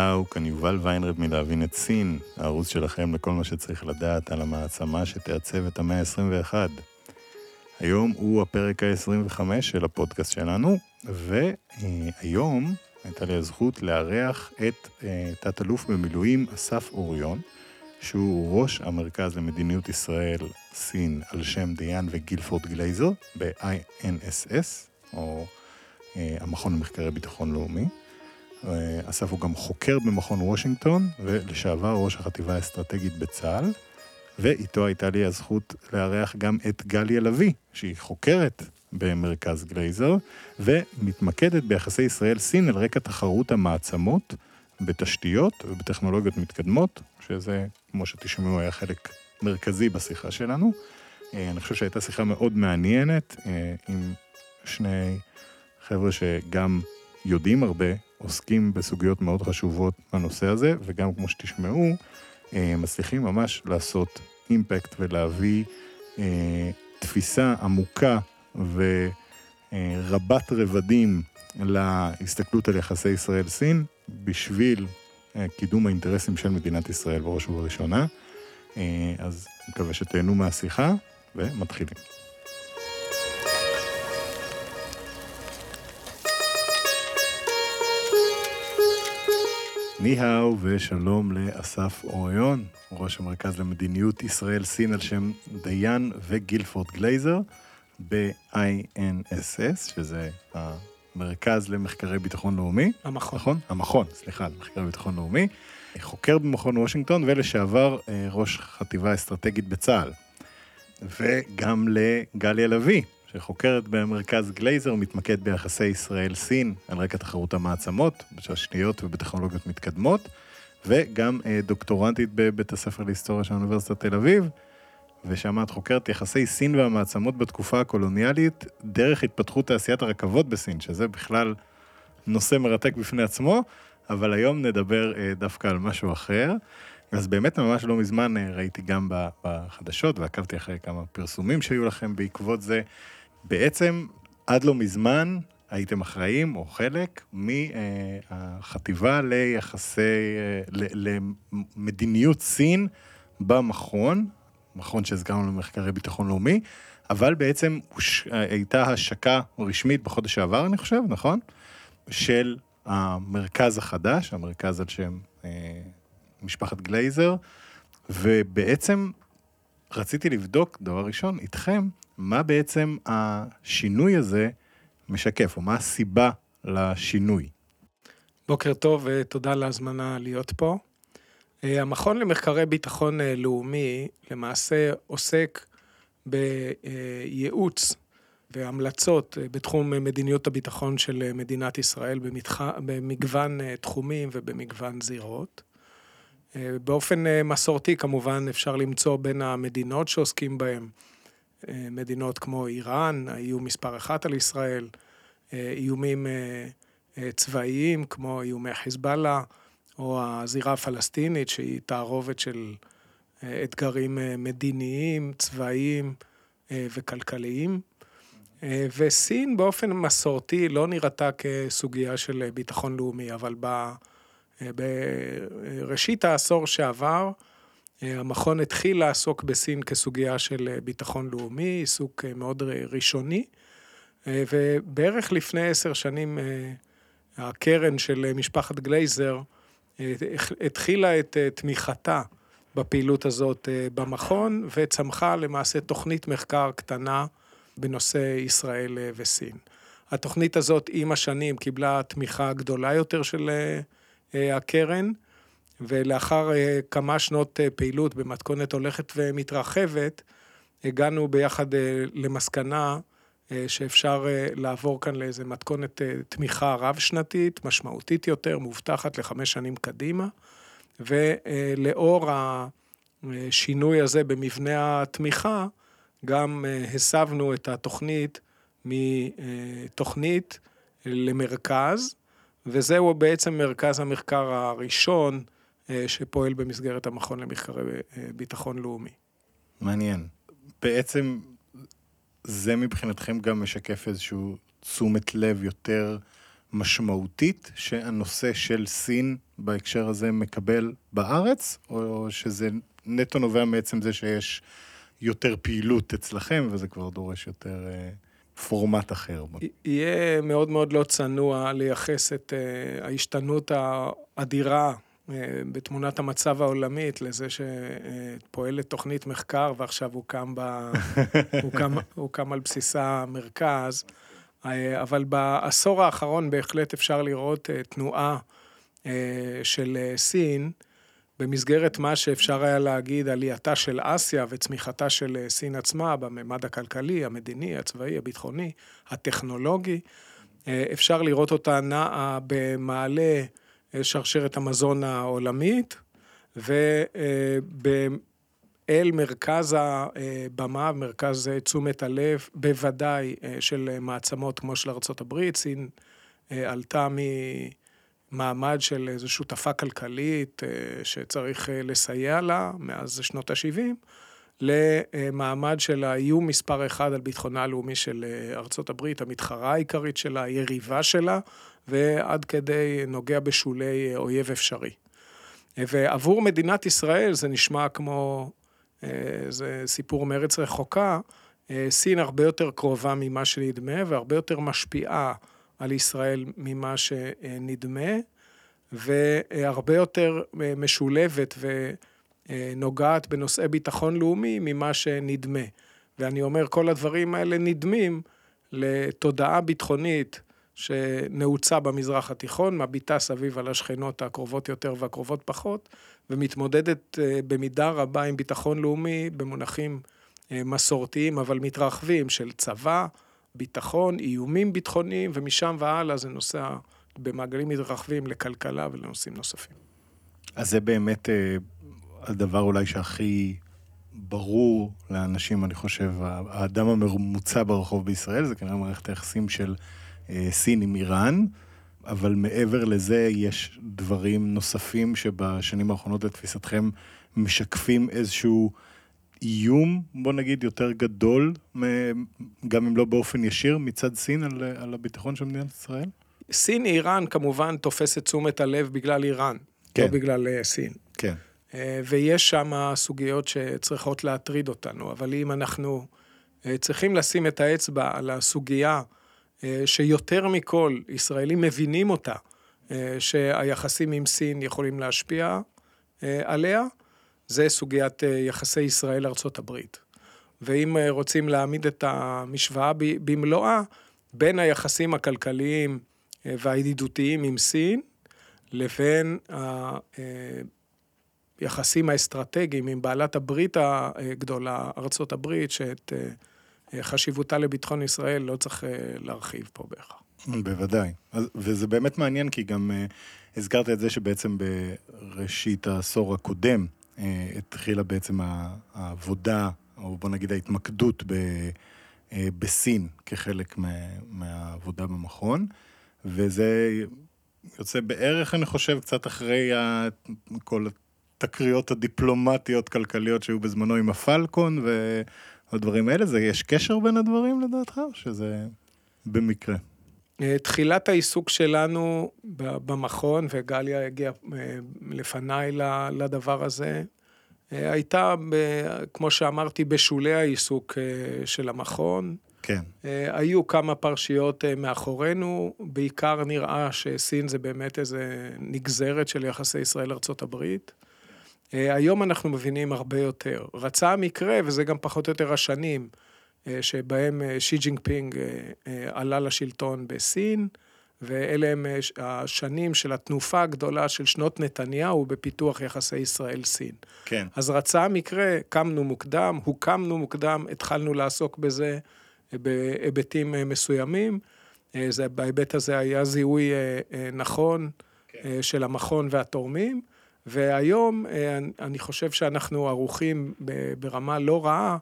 ניהאו, כאן יובל ויינרב מלהבין את סין, הערוץ שלכם לכל מה שצריך לדעת על המעצמה שתעצב את המאה ה-21. היום הוא הפרק ה-25 של הפודקאסט שלנו, והיום הייתה לי הזכות לארח את אה, תת-אלוף במילואים אסף אוריון, שהוא ראש המרכז למדיניות ישראל סין על שם דיין וגילפורד גלייזר ב-INSS, או אה, המכון למחקרי ביטחון לאומי. אה, אסף הוא גם חוקר במכון וושינגטון, ולשעבר ראש החטיבה האסטרטגית בצה"ל, ואיתו הייתה לי הזכות לארח גם את גליה לביא, שהיא חוקרת במרכז גלייזר, ומתמקדת ביחסי ישראל-סין על רקע תחרות המעצמות בתשתיות ובטכנולוגיות מתקדמות, שזה, כמו שתשמעו, היה חלק מרכזי בשיחה שלנו. אה, אני חושב שהייתה שיחה מאוד מעניינת אה, עם שני חבר'ה שגם יודעים הרבה, עוסקים בסוגיות מאוד חשובות בנושא הזה, וגם כמו שתשמעו, אה, מצליחים ממש לעשות אימפקט ולהביא אה, תפיסה עמוקה ורבת רבדים להסתכלות על יחסי ישראל-סין, בשביל אה, קידום האינטרסים של מדינת ישראל בראש ובראשונה. אה, אז מקווה שתהנו מהשיחה, ומתחילים. ניהאו ושלום לאסף אוריון, ראש המרכז למדיניות ישראל-סין על שם דיין וגילפורד גלייזר ב-INSS, שזה המרכז למחקרי ביטחון לאומי. המכון. נכון? המכון, סליחה, למחקרי ביטחון לאומי. חוקר במכון וושינגטון ולשעבר אה, ראש חטיבה אסטרטגית בצה"ל. וגם לגליה לביא, שחוקרת במרכז גלייזר, מתמקד ביחסי ישראל-סין על רקע תחרות המעצמות, בתשתיות ובטכנולוגיות מתקדמות, וגם אה, דוקטורנטית בבית הספר להיסטוריה של אוניברסיטת תל אביב, ושם את חוקרת יחסי סין והמעצמות בתקופה הקולוניאלית, דרך התפתחות תעשיית הרכבות בסין, שזה בכלל נושא מרתק בפני עצמו, אבל היום נדבר אה, דווקא על משהו אחר. אז באמת ממש לא מזמן אה, ראיתי גם בחדשות ועקבתי אחרי כמה פרסומים שהיו לכם בעקבות זה. בעצם עד לא מזמן הייתם אחראים או חלק מהחטיבה ליחסי, למדיניות סין במכון, מכון שהזכרנו למחקרי ביטחון לאומי, אבל בעצם הייתה השקה רשמית בחודש שעבר, אני חושב, נכון? של המרכז החדש, המרכז על שם אה, משפחת גלייזר, ובעצם רציתי לבדוק, דבר ראשון, איתכם, מה בעצם השינוי הזה משקף, או מה הסיבה לשינוי. בוקר טוב ותודה על ההזמנה להיות פה. אה, המכון למחקרי ביטחון אה, לאומי למעשה עוסק בייעוץ והמלצות אה, בתחום מדיניות הביטחון של מדינת ישראל במתח... במגוון תחומים ובמגוון זירות. באופן מסורתי כמובן אפשר למצוא בין המדינות שעוסקים בהן מדינות כמו איראן, האיום מספר אחת על ישראל, איומים צבאיים כמו איומי חיזבאללה, או הזירה הפלסטינית שהיא תערובת של אתגרים מדיניים, צבאיים וכלכליים. וסין באופן מסורתי לא נראתה כסוגיה של ביטחון לאומי, אבל בראשית העשור שעבר, המכון התחיל לעסוק בסין כסוגיה של ביטחון לאומי, עיסוק מאוד ראשוני, ובערך לפני עשר שנים הקרן של משפחת גלייזר התחילה את תמיכתה בפעילות הזאת במכון, וצמחה למעשה תוכנית מחקר קטנה בנושא ישראל וסין. התוכנית הזאת עם השנים קיבלה תמיכה גדולה יותר של הקרן, ולאחר כמה שנות פעילות במתכונת הולכת ומתרחבת, הגענו ביחד למסקנה שאפשר לעבור כאן לאיזה מתכונת תמיכה רב-שנתית, משמעותית יותר, מובטחת לחמש שנים קדימה, ולאור השינוי הזה במבנה התמיכה, גם הסבנו את התוכנית מתוכנית למרכז, וזהו בעצם מרכז המחקר הראשון שפועל במסגרת המכון למחקרי ביטחון לאומי. מעניין. בעצם זה מבחינתכם גם משקף איזשהו תשומת לב יותר משמעותית שהנושא של סין בהקשר הזה מקבל בארץ, או שזה נטו נובע מעצם זה שיש יותר פעילות אצלכם וזה כבר דורש יותר פורמט אחר? יהיה מאוד מאוד לא צנוע לייחס את ההשתנות האדירה בתמונת המצב העולמית לזה שפועלת תוכנית מחקר ועכשיו הוקם, ב... הוקם, הוקם על בסיסה מרכז, אבל בעשור האחרון בהחלט אפשר לראות תנועה של סין במסגרת מה שאפשר היה להגיד עלייתה של אסיה וצמיחתה של סין עצמה בממד הכלכלי, המדיני, הצבאי, הביטחוני, הטכנולוגי. אפשר לראות אותה נעה במעלה שרשרת המזון העולמית, ואל מרכז הבמה, מרכז תשומת הלב, בוודאי של מעצמות כמו של ארה"ב, סין עלתה ממעמד של איזו שותפה כלכלית שצריך לסייע לה מאז שנות ה-70, למעמד של האיום מספר אחד על ביטחונה הלאומי של ארה"ב, המתחרה העיקרית שלה, היריבה שלה, ועד כדי נוגע בשולי אויב אפשרי. ועבור מדינת ישראל זה נשמע כמו, זה סיפור מארץ רחוקה, סין הרבה יותר קרובה ממה שנדמה והרבה יותר משפיעה על ישראל ממה שנדמה, והרבה יותר משולבת ונוגעת בנושאי ביטחון לאומי ממה שנדמה. ואני אומר, כל הדברים האלה נדמים לתודעה ביטחונית שנעוצה במזרח התיכון, מביטה סביב על השכנות הקרובות יותר והקרובות פחות, ומתמודדת במידה רבה עם ביטחון לאומי במונחים מסורתיים, אבל מתרחבים של צבא, ביטחון, איומים ביטחוניים, ומשם והלאה זה נוסע במעגלים מתרחבים לכלכלה ולנושאים נוספים. אז זה באמת הדבר אולי שהכי ברור לאנשים, אני חושב, האדם הממוצע ברחוב בישראל, זה כנראה מערכת היחסים של סין עם איראן, אבל מעבר לזה יש דברים נוספים שבשנים האחרונות לתפיסתכם משקפים איזשהו איום, בוא נגיד, יותר גדול, גם אם לא באופן ישיר, מצד סין על, על הביטחון של מדינת ישראל? סין, איראן כמובן תופסת תשומת הלב בגלל איראן, כן. לא בגלל סין. כן. ויש שם סוגיות שצריכות להטריד אותנו, אבל אם אנחנו צריכים לשים את האצבע על הסוגיה שיותר מכל ישראלים מבינים אותה, שהיחסים עם סין יכולים להשפיע עליה, זה סוגיית יחסי ישראל-ארצות הברית. ואם רוצים להעמיד את המשוואה במלואה, בין היחסים הכלכליים והידידותיים עם סין, לבין היחסים האסטרטגיים עם בעלת הברית הגדולה, ארצות הברית, שאת חשיבותה לביטחון ישראל לא צריך להרחיב פה בהכרח. בוודאי. וזה באמת מעניין, כי גם הזכרת את זה שבעצם בראשית העשור הקודם, התחילה בעצם העבודה, או בוא נגיד ההתמקדות ב, בסין כחלק מה, מהעבודה במכון, וזה יוצא בערך, אני חושב, קצת אחרי כל התקריות הדיפלומטיות כלכליות שהיו בזמנו עם הפלקון והדברים האלה. זה, יש קשר בין הדברים לדעתך, או שזה במקרה? תחילת העיסוק שלנו במכון, וגליה הגיעה לפניי לדבר הזה, הייתה, כמו שאמרתי, בשולי העיסוק של המכון. כן. אה, היו כמה פרשיות אה, מאחורינו, בעיקר נראה שסין זה באמת איזה נגזרת של יחסי ישראל-ארה"ב. היום אנחנו מבינים הרבה יותר. רצה המקרה, וזה גם פחות או יותר השנים, שבהם שי ג'ינפינג עלה לשלטון בסין, ואלה הם השנים של התנופה הגדולה של שנות נתניהו בפיתוח יחסי ישראל-סין. כן. אז רצה המקרה, קמנו מוקדם, הוקמנו מוקדם, התחלנו לעסוק בזה בהיבטים מסוימים. זה, בהיבט הזה היה זיהוי נכון כן. של המכון והתורמים, והיום אני חושב שאנחנו ערוכים ברמה לא רעה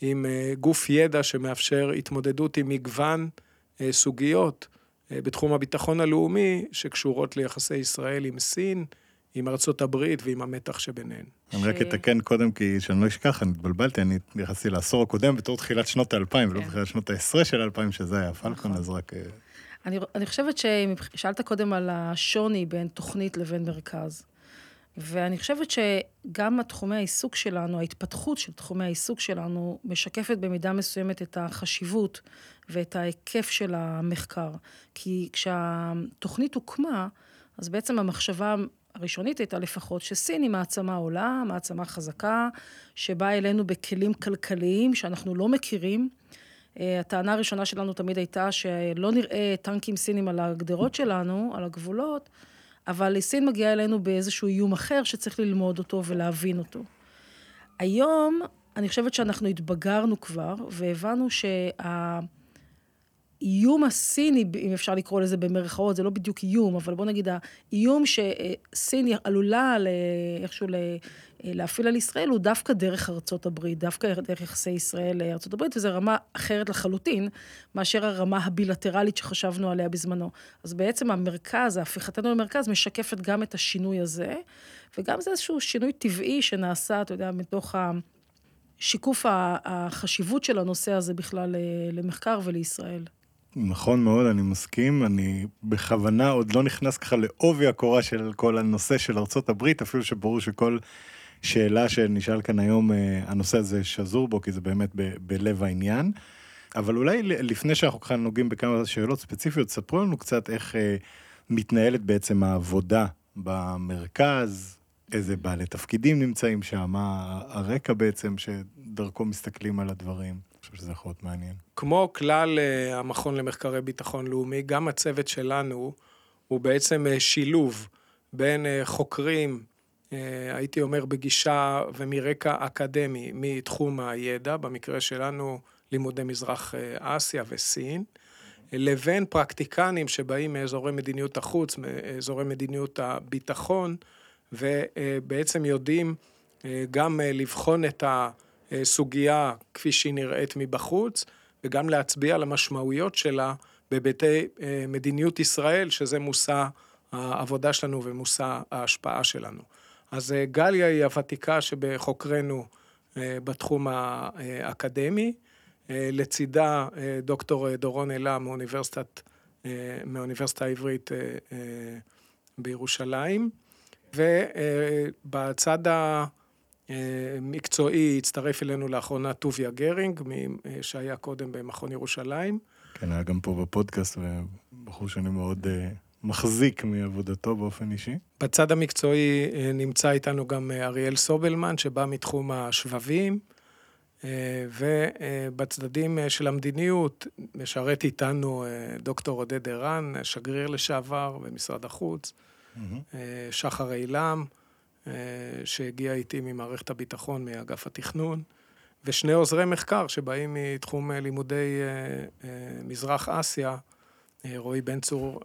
עם גוף ידע שמאפשר התמודדות עם מגוון סוגיות. בתחום הביטחון הלאומי, שקשורות ליחסי ישראל עם סין, עם ארצות הברית ועם המתח שביניהן. אני רק אתקן קודם, כי שאני לא אשכח, אני התבלבלתי, אני נכנסתי לעשור הקודם בתור תחילת שנות האלפיים, ולא תחילת שנות העשרה של האלפיים, שזה היה פלקון, אז רק... אני, אני חושבת ששאלת קודם על השוני בין תוכנית לבין מרכז. ואני חושבת שגם התחומי העיסוק שלנו, ההתפתחות של תחומי העיסוק שלנו, משקפת במידה מסוימת את החשיבות ואת ההיקף של המחקר. כי כשהתוכנית הוקמה, אז בעצם המחשבה הראשונית הייתה לפחות שסין היא מעצמה עולה, מעצמה חזקה, שבאה אלינו בכלים כלכליים שאנחנו לא מכירים. אה, הטענה הראשונה שלנו תמיד הייתה שלא נראה טנקים סינים על הגדרות שלנו, על הגבולות, אבל סין מגיעה אלינו באיזשהו איום אחר שצריך ללמוד אותו ולהבין אותו. היום, אני חושבת שאנחנו התבגרנו כבר, והבנו שה... האיום הסיני, אם אפשר לקרוא לזה במרכאות, זה לא בדיוק איום, אבל בוא נגיד, האיום שסין עלולה איכשהו להפעיל על ישראל, הוא דווקא דרך ארצות הברית, דווקא דרך יחסי ישראל לארצות הברית, וזו רמה אחרת לחלוטין, מאשר הרמה הבילטרלית שחשבנו עליה בזמנו. אז בעצם המרכז, הפיכתנו למרכז, משקפת גם את השינוי הזה, וגם זה איזשהו שינוי טבעי שנעשה, אתה יודע, מתוך ה... שיקוף החשיבות של הנושא הזה בכלל למחקר ולישראל. נכון מאוד, אני מסכים. אני בכוונה עוד לא נכנס ככה לעובי הקורה של כל הנושא של ארצות הברית, אפילו שברור שכל שאלה שנשאל כאן היום, אה, הנושא הזה שזור בו, כי זה באמת ב- בלב העניין. אבל אולי לפני שאנחנו ככה נוגעים בכמה שאלות ספציפיות, ספרו לנו קצת איך אה, מתנהלת בעצם העבודה במרכז, איזה בעלי תפקידים נמצאים שם, מה הרקע בעצם שדרכו מסתכלים על הדברים. חושב שזה יכול להיות מעניין. כמו כלל uh, המכון למחקרי ביטחון לאומי, גם הצוות שלנו הוא בעצם uh, שילוב בין uh, חוקרים, הייתי אומר בגישה ומרקע אקדמי, מתחום הידע, במקרה שלנו לימודי מזרח אסיה וסין, לבין פרקטיקנים שבאים מאזורי מדיניות החוץ, מאזורי מדיניות הביטחון, ובעצם יודעים גם לבחון את ה... סוגיה כפי שהיא נראית מבחוץ, וגם להצביע על המשמעויות שלה בהיבטי אה, מדיניות ישראל, שזה מושא העבודה שלנו ומושא ההשפעה שלנו. אז אה, גליה היא הוותיקה שבחוקרנו אה, בתחום האקדמי, לצידה דוקטור דורון אלה מאוניברסיטת, מהאוניברסיטה העברית בירושלים, ובצד ה... מקצועי, הצטרף אלינו לאחרונה טוביה גרינג, שהיה קודם במכון ירושלים. כן, היה גם פה בפודקאסט, ובחור שאני מאוד אה, מחזיק מעבודתו באופן אישי. בצד המקצועי אה, נמצא איתנו גם אה, אריאל סובלמן, שבא מתחום השבבים, ובצדדים של המדיניות משרת איתנו דוקטור עודד ערן, שגריר לשעבר במשרד החוץ, mm-hmm. שחר אילם. אה, שהגיע איתי ממערכת הביטחון, מאגף התכנון, ושני עוזרי מחקר שבאים מתחום אה, לימודי אה, מזרח אסיה, רועי בן צור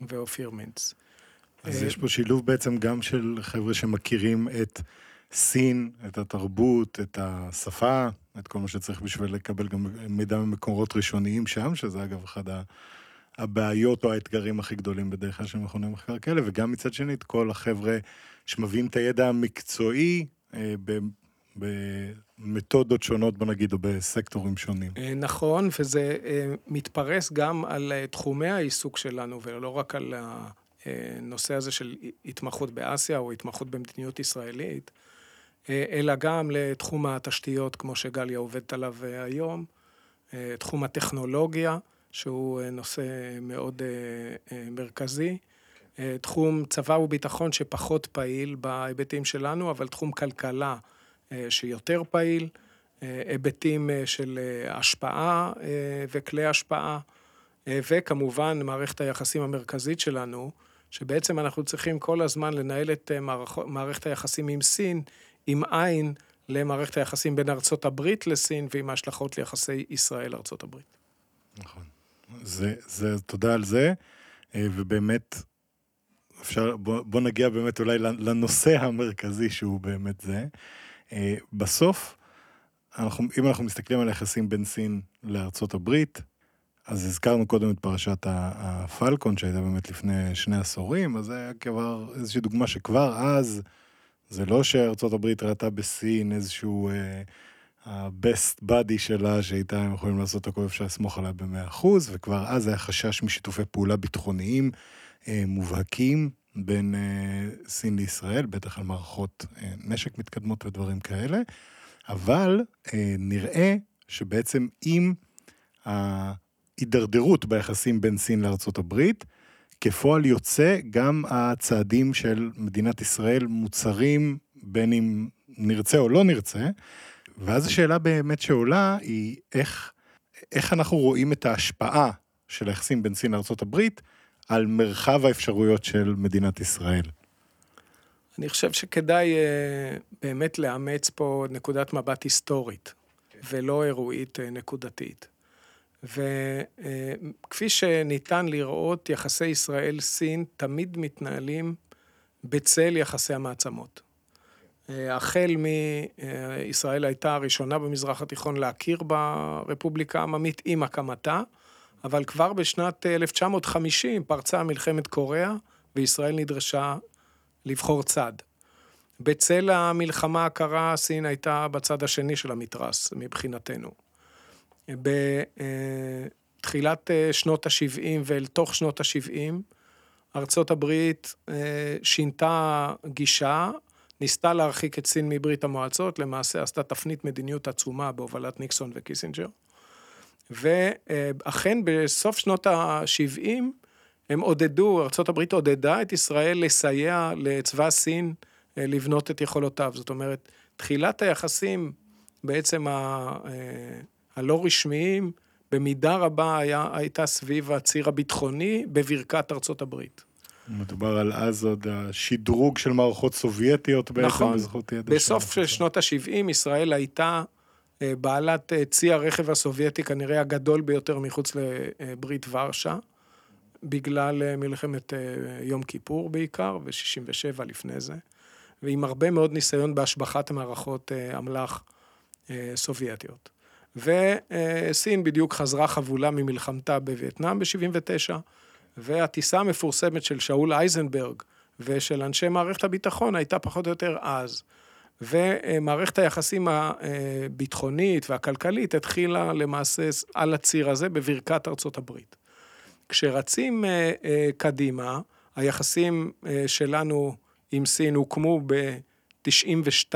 ואופיר מינץ. אז יש פה שילוב בעצם גם של חבר'ה שמכירים את סין, את התרבות, את השפה, את כל מה שצריך בשביל לקבל גם מידע ממקורות ראשוניים שם, שזה אגב אחד ה... הבעיות או האתגרים הכי גדולים בדרך כלל של מכוני מחקר כאלה, וגם מצד שני את כל החבר'ה שמביאים את הידע המקצועי אה, במתודות שונות, בוא נגיד, או בסקטורים שונים. אה, נכון, וזה אה, מתפרס גם על תחומי העיסוק שלנו, ולא רק על הנושא הזה של התמחות באסיה או התמחות במדיניות ישראלית, אלא גם לתחום התשתיות, כמו שגליה עובדת עליו היום. תחום הטכנולוגיה, שהוא נושא מאוד מרכזי. תחום צבא וביטחון שפחות פעיל בהיבטים שלנו, אבל תחום כלכלה שיותר פעיל. היבטים של השפעה וכלי השפעה, וכמובן מערכת היחסים המרכזית שלנו, שבעצם אנחנו צריכים כל הזמן לנהל את מערכת היחסים עם סין, עם עין למערכת היחסים בין ארצות הברית לסין ועם ההשלכות ליחסי ישראל-ארצות הברית. נכון. זה, זה, תודה על זה, אה, ובאמת, אפשר, בוא, בוא נגיע באמת אולי לנושא המרכזי שהוא באמת זה. אה, בסוף, אנחנו, אם אנחנו מסתכלים על היחסים בין סין לארצות הברית, אז הזכרנו קודם את פרשת הפלקון שהייתה באמת לפני שני עשורים, אז זה היה כבר איזושהי דוגמה שכבר אז זה לא שארצות הברית ראתה בסין איזשהו ה-best uh, buddy שלה, שאיתה הם יכולים לעשות הכל, אפשר לסמוך עליה במאה אחוז, וכבר אז היה חשש משיתופי פעולה ביטחוניים מובהקים בין uh, סין לישראל, בטח על מערכות uh, נשק מתקדמות ודברים כאלה, אבל נראה שבעצם עם ההידרדרות ביחסים בין סין לארצות הברית, כפועל יוצא, גם הצעדים של מדינת ישראל מוצרים, בין אם נרצה או לא נרצה, ואז השאלה באמת שעולה היא איך, איך אנחנו רואים את ההשפעה של היחסים בין סין לארה"ב על מרחב האפשרויות של מדינת ישראל. אני חושב שכדאי uh, באמת לאמץ פה נקודת מבט היסטורית, ולא אירועית uh, נקודתית. וכפי שניתן לראות, יחסי ישראל-סין תמיד מתנהלים בצל יחסי המעצמות. החל מישראל הייתה הראשונה במזרח התיכון להכיר ברפובליקה העממית עם הקמתה, אבל כבר בשנת 1950 פרצה מלחמת קוריאה, וישראל נדרשה לבחור צד. בצל המלחמה הקרה, סין הייתה בצד השני של המתרס, מבחינתנו. בתחילת אה, שנות ה-70 ואל תוך שנות ה-70, ארצות הברית אה, שינתה גישה, ניסתה להרחיק את סין מברית המועצות, למעשה עשתה תפנית מדיניות עצומה בהובלת ניקסון וקיסינג'ר. ואכן בסוף שנות ה-70 הם עודדו, ארה"ב עודדה את ישראל לסייע לצבא סין אה, לבנות את יכולותיו. זאת אומרת, תחילת היחסים בעצם הלא רשמיים, במידה רבה היה, הייתה סביב הציר הביטחוני בברכת ארצות הברית. מדובר על אז עוד השדרוג של מערכות סובייטיות בעצם, נכון. בזכות ידע בסוף של שנות ה-70 ישראל הייתה אה, בעלת אה, צי הרכב הסובייטי כנראה הגדול ביותר מחוץ לברית ורשה, בגלל אה, מלחמת יום כיפור בעיקר, ו-67 לפני זה, ועם הרבה מאוד ניסיון בהשבחת מערכות אמל"ח סובייטיות. וסין בדיוק חזרה חבולה ממלחמתה בווייטנאם ב-79, והטיסה המפורסמת של שאול אייזנברג ושל אנשי מערכת הביטחון הייתה פחות או יותר אז. ומערכת היחסים הביטחונית והכלכלית התחילה למעשה על הציר הזה בברכת ארצות הברית. כשרצים אה, אה, קדימה, היחסים אה, שלנו עם סין הוקמו ב-92,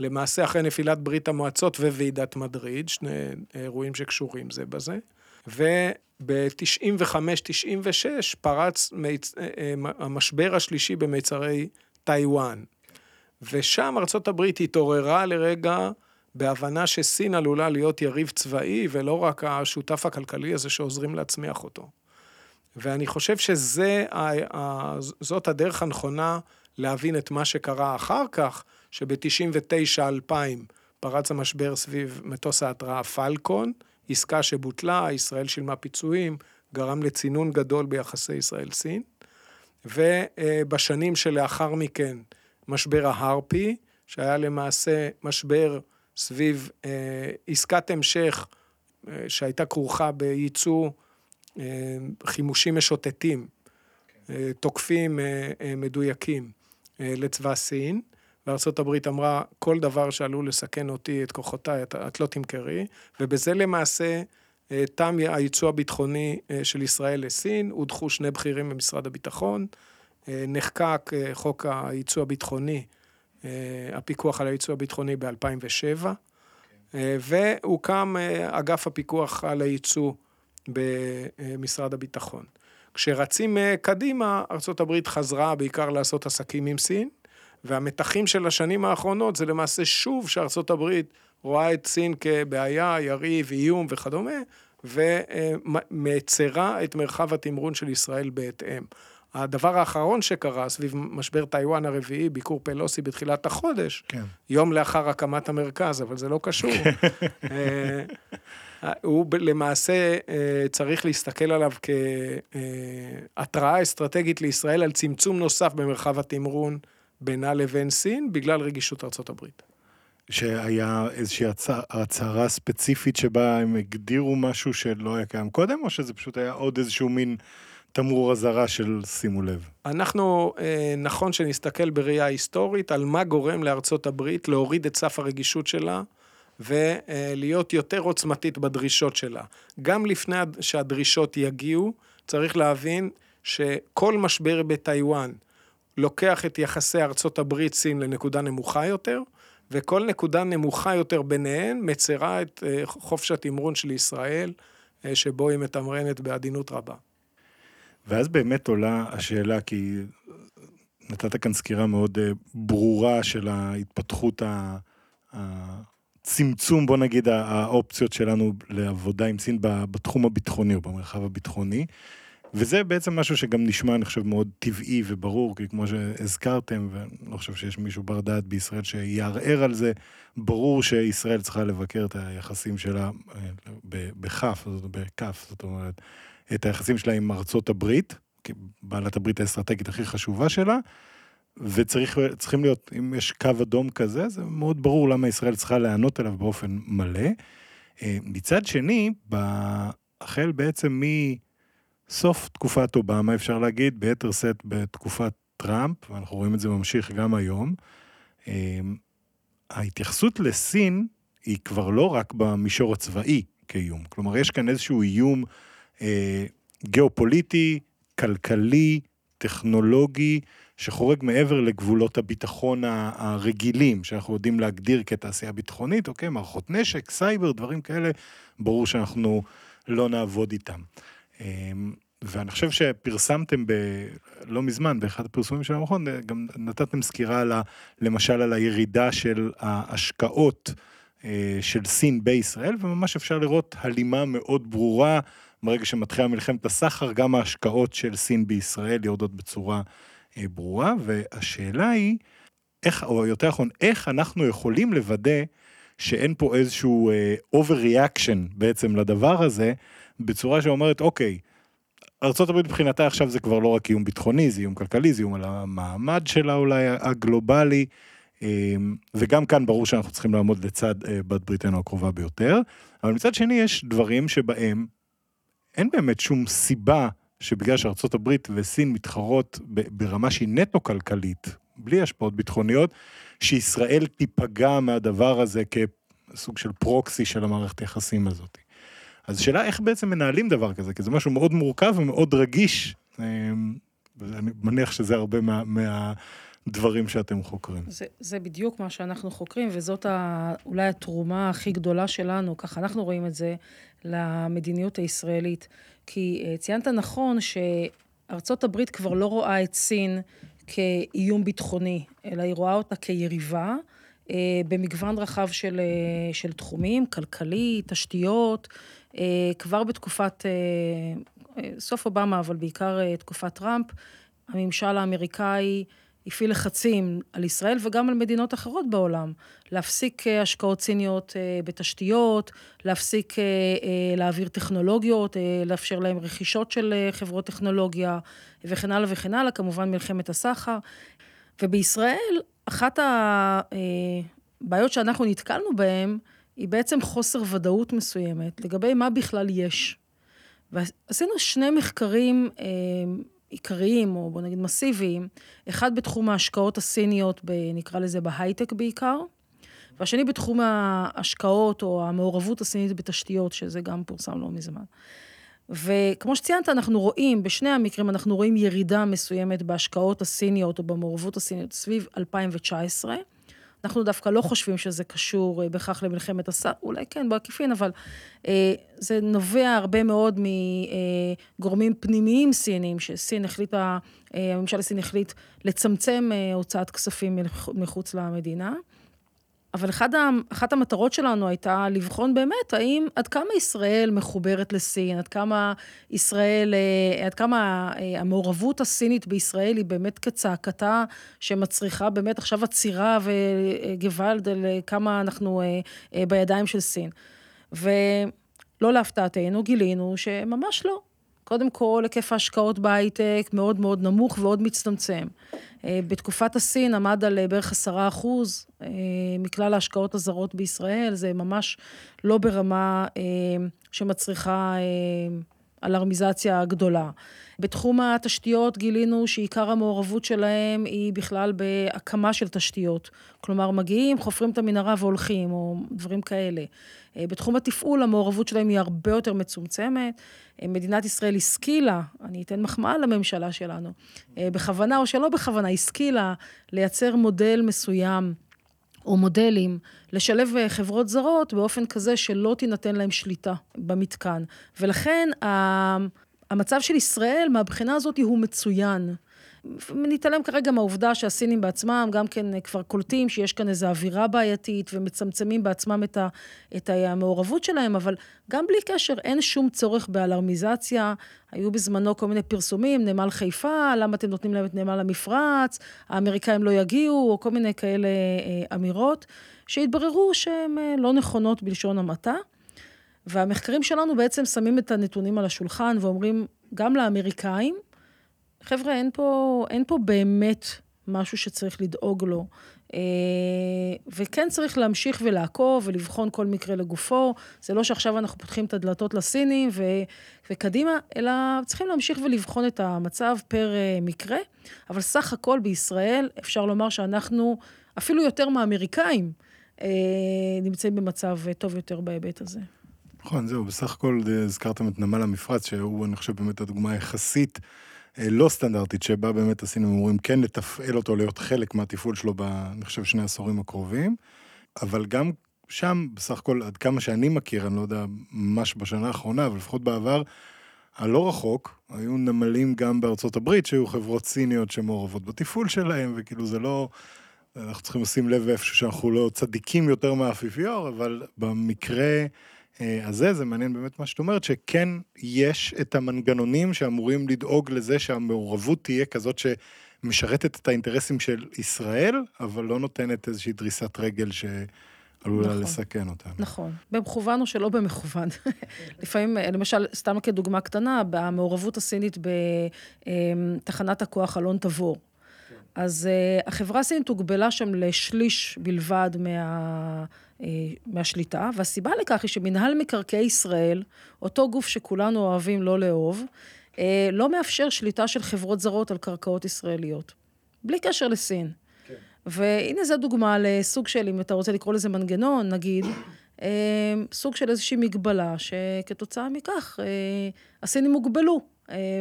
למעשה אחרי נפילת ברית המועצות וועידת מדריד, שני אירועים שקשורים זה בזה, וב-95-96 פרץ מיצ... המשבר השלישי במיצרי טיוואן. ושם הברית התעוררה לרגע בהבנה שסין עלולה להיות יריב צבאי, ולא רק השותף הכלכלי הזה שעוזרים להצמיח אותו. ואני חושב שזאת הדרך הנכונה להבין את מה שקרה אחר כך, שב-99-2000 פרץ המשבר סביב מטוס ההתראה פלקון, עסקה שבוטלה, ישראל שילמה פיצויים, גרם לצינון גדול ביחסי ישראל-סין. ובשנים שלאחר מכן, משבר ההרפי, שהיה למעשה משבר סביב אה, עסקת המשך אה, שהייתה כרוכה בייצוא אה, חימושים משוטטים, אה, תוקפים אה, אה, מדויקים אה, לצבא סין. וארה"ב אמרה, כל דבר שעלול לסכן אותי, את כוחותיי, את, את לא תמכרי, ובזה למעשה אה, תם הייצוא הביטחוני אה, של ישראל לסין, הודחו שני בכירים במשרד הביטחון, נחקק חוק הייצוא הביטחוני, הפיקוח על הייצוא הביטחוני ב-2007, okay. אה, והוקם אה, אגף הפיקוח על הייצוא במשרד הביטחון. כשרצים אה, קדימה, ארה"ב חזרה בעיקר לעשות עסקים עם סין, והמתחים של השנים האחרונות זה למעשה שוב שארה"ב רואה את סין כבעיה, יריב, איום וכדומה, ומצרה את מרחב התמרון של ישראל בהתאם. הדבר האחרון שקרה סביב משבר טיוואן הרביעי, ביקור פלוסי בתחילת החודש, כן. יום לאחר הקמת המרכז, אבל זה לא קשור. אה, הוא ב- למעשה אה, צריך להסתכל עליו כהתראה אסטרטגית לישראל על צמצום נוסף במרחב התמרון בינה לבין סין, בגלל רגישות ארצות הברית. שהיה איזושהי הצ- הצהרה ספציפית שבה הם הגדירו משהו שלא היה קיים קודם, או שזה פשוט היה עוד איזשהו מין תמרור אזהרה של שימו לב? אנחנו, אה, נכון שנסתכל בראייה היסטורית על מה גורם לארצות הברית להוריד את סף הרגישות שלה ולהיות יותר עוצמתית בדרישות שלה. גם לפני הד- שהדרישות יגיעו, צריך להבין שכל משבר בטיוואן לוקח את יחסי ארצות הברית-סין לנקודה נמוכה יותר, וכל נקודה נמוכה יותר ביניהן מצרה את אה, חופש התמרון של ישראל, אה, שבו היא מתמרנת בעדינות רבה. ואז באמת עולה השאלה, כי נתת כאן סקירה מאוד אה, ברורה של ההתפתחות, הצמצום, בוא נגיד, האופציות שלנו לעבודה עם סין בתחום הביטחוני או במרחב הביטחוני. וזה בעצם משהו שגם נשמע, אני חושב, מאוד טבעי וברור, כי כמו שהזכרתם, ואני לא חושב שיש מישהו בר דעת בישראל שיערער על זה, ברור שישראל צריכה לבקר את היחסים שלה אה, בכף, זאת אומרת, את היחסים שלה עם ארצות הברית, בעלת הברית האסטרטגית הכי חשובה שלה, וצריכים להיות, אם יש קו אדום כזה, זה מאוד ברור למה ישראל צריכה להיענות אליו באופן מלא. אה, מצד שני, החל בעצם מסוף תקופת אובמה, אפשר להגיד, ביתר שאת בתקופת טראמפ, ואנחנו רואים את זה ממשיך גם היום, אה, ההתייחסות לסין היא כבר לא רק במישור הצבאי כאיום. כלומר, יש כאן איזשהו איום גיאופוליטי, כלכלי, טכנולוגי, שחורג מעבר לגבולות הביטחון הרגילים, שאנחנו יודעים להגדיר כתעשייה ביטחונית, אוקיי, מערכות נשק, סייבר, דברים כאלה, ברור שאנחנו לא נעבוד איתם. אה, ואני חושב שפרסמתם ב... לא מזמן, באחד הפרסומים של המכון, גם נתתם סקירה על ה... למשל על הירידה של ההשקעות אה, של סין בישראל, וממש אפשר לראות הלימה מאוד ברורה, ברגע שמתחילה מלחמת הסחר, גם ההשקעות של סין בישראל יורדות בצורה אה, ברורה, והשאלה היא, איך, או יותר נכון, איך אנחנו יכולים לוודא שאין פה איזשהו אה, overreaction בעצם לדבר הזה, בצורה שאומרת, אוקיי, ארה"ב מבחינתה עכשיו זה כבר לא רק איום ביטחוני, זה איום כלכלי, זה איום על המעמד שלה אולי הגלובלי, אה, וגם כאן ברור שאנחנו צריכים לעמוד לצד אה, בת בריתנו הקרובה ביותר, אבל מצד שני יש דברים שבהם אין באמת שום סיבה שבגלל שארצות הברית וסין מתחרות ברמה שהיא נטו כלכלית, בלי השפעות ביטחוניות, שישראל תיפגע מהדבר הזה כסוג של פרוקסי של המערכת היחסים הזאת. אז השאלה איך בעצם מנהלים דבר כזה, כי זה משהו מאוד מורכב ומאוד רגיש, אמ, ואני מניח שזה הרבה מה, מהדברים שאתם חוקרים. זה, זה בדיוק מה שאנחנו חוקרים, וזאת ה, אולי התרומה הכי גדולה שלנו, ככה אנחנו רואים את זה, למדיניות הישראלית. כי אה, ציינת נכון שארצות הברית כבר לא רואה את סין כאיום ביטחוני, אלא היא רואה אותה כיריבה. אה, במגוון רחב של, אה, של תחומים, כלכלי, תשתיות, כבר בתקופת, סוף אובמה, אבל בעיקר תקופת טראמפ, הממשל האמריקאי הפעיל לחצים על ישראל וגם על מדינות אחרות בעולם, להפסיק אה, השקעות ציניות אה, בתשתיות, להפסיק אה, להעביר טכנולוגיות, לאפשר להם רכישות של חברות טכנולוגיה וכן הלאה וכן הלאה, כמובן מלחמת הסחר. ובישראל, אחת הבעיות שאנחנו נתקלנו בהן, היא בעצם חוסר ודאות מסוימת לגבי מה בכלל יש. ועשינו שני מחקרים עיקריים, או בוא נגיד מסיביים, אחד בתחום ההשקעות הסיניות, ב, נקרא לזה בהייטק בעיקר, והשני בתחום ההשקעות או המעורבות הסינית בתשתיות, שזה גם פורסם לא מזמן. וכמו שציינת, אנחנו רואים, בשני המקרים אנחנו רואים ירידה מסוימת בהשקעות הסיניות או במעורבות הסיניות סביב 2019. אנחנו דווקא לא חושבים שזה קשור אה, בהכרח למלחמת הסאב, אולי כן, בעקיפין, אבל אה, זה נובע הרבה מאוד מגורמים פנימיים סינים, שסין החליטה, אה, הממשל הסין החליט לצמצם אה, הוצאת כספים מחוץ למדינה. אבל אחד, אחת המטרות שלנו הייתה לבחון באמת האם, עד כמה ישראל מחוברת לסין, עד כמה ישראל, אה, עד כמה אה, המעורבות הסינית בישראל היא באמת כצעקתה שמצריכה באמת עכשיו עצירה וגוואלד על כמה אנחנו אה, בידיים של סין. ולא להפתעתנו, גילינו שממש לא. קודם כל, היקף ההשקעות בהייטק מאוד מאוד נמוך ועוד מצטמצם. אה, בתקופת הסין עמד על אה, בערך עשרה אחוז אה, מכלל ההשקעות הזרות בישראל, זה ממש לא ברמה שמצריכה אלרמיזציה גדולה. בתחום התשתיות גילינו שעיקר המעורבות שלהם היא בכלל בהקמה של תשתיות. כלומר, מגיעים, חופרים את המנהרה והולכים, או דברים כאלה. בתחום התפעול המעורבות שלהם היא הרבה יותר מצומצמת. מדינת ישראל השכילה, אני אתן מחמאה לממשלה שלנו, בכוונה או שלא בכוונה, השכילה לייצר מודל מסוים. או מודלים, לשלב חברות זרות באופן כזה שלא תינתן להם שליטה במתקן. ולכן המצב של ישראל מהבחינה הזאת הוא מצוין. נתעלם כרגע מהעובדה שהסינים בעצמם גם כן כבר קולטים שיש כאן איזו אווירה בעייתית ומצמצמים בעצמם את, ה, את המעורבות שלהם, אבל גם בלי קשר אין שום צורך באלרמיזציה. היו בזמנו כל מיני פרסומים, נמל חיפה, למה אתם נותנים להם את נמל המפרץ, האמריקאים לא יגיעו, או כל מיני כאלה אה, אמירות, שהתבררו שהן אה, לא נכונות בלשון המעטה. והמחקרים שלנו בעצם שמים את הנתונים על השולחן ואומרים גם לאמריקאים, חבר'ה, אין פה, אין פה באמת משהו שצריך לדאוג לו. אה, וכן צריך להמשיך ולעקוב ולבחון כל מקרה לגופו. זה לא שעכשיו אנחנו פותחים את הדלתות לסינים ו, וקדימה, אלא צריכים להמשיך ולבחון את המצב פר אה, מקרה. אבל סך הכל בישראל, אפשר לומר שאנחנו, אפילו יותר מהאמריקאים, אה, נמצאים במצב טוב יותר בהיבט הזה. נכון, זהו, בסך הכל הזכרתם את נמל המפרץ, שהוא, אני חושב, באמת הדוגמה היחסית. אה, לא סטנדרטית, שבה באמת הסינים אמורים כן לתפעל אותו, להיות חלק מהתפעול שלו, ב, אני חושב, שני העשורים הקרובים. אבל גם שם, בסך הכל, עד כמה שאני מכיר, אני לא יודע ממש בשנה האחרונה, אבל לפחות בעבר, הלא רחוק, היו נמלים גם בארצות הברית, שהיו חברות סיניות שמעורבות בתפעול שלהם, וכאילו זה לא... אנחנו צריכים לשים לב איפשהו שאנחנו לא צדיקים יותר מהאפיפיור, אבל במקרה... אז אה, זה, מעניין באמת מה שאת אומרת, שכן יש את המנגנונים שאמורים לדאוג לזה שהמעורבות תהיה כזאת שמשרתת את האינטרסים של ישראל, אבל לא נותנת איזושהי דריסת רגל ש... עלולה נכון, לסכן אותנו. נכון, במכוון או שלא במכוון. לפעמים, למשל, סתם כדוגמה קטנה, במעורבות הסינית בתחנת הכוח אלון תבור. כן. אז uh, החברה הסינית הוגבלה שם לשליש בלבד מה... אה, מהשליטה, והסיבה לכך היא שמנהל מקרקעי ישראל, אותו גוף שכולנו אוהבים לא לאהוב, אה, לא מאפשר שליטה של חברות זרות על קרקעות ישראליות. בלי קשר לסין. כן. והנה זו דוגמה לסוג של, אם אתה רוצה לקרוא לזה מנגנון, נגיד, אה, סוג של איזושהי מגבלה, שכתוצאה מכך הסינים הוגבלו,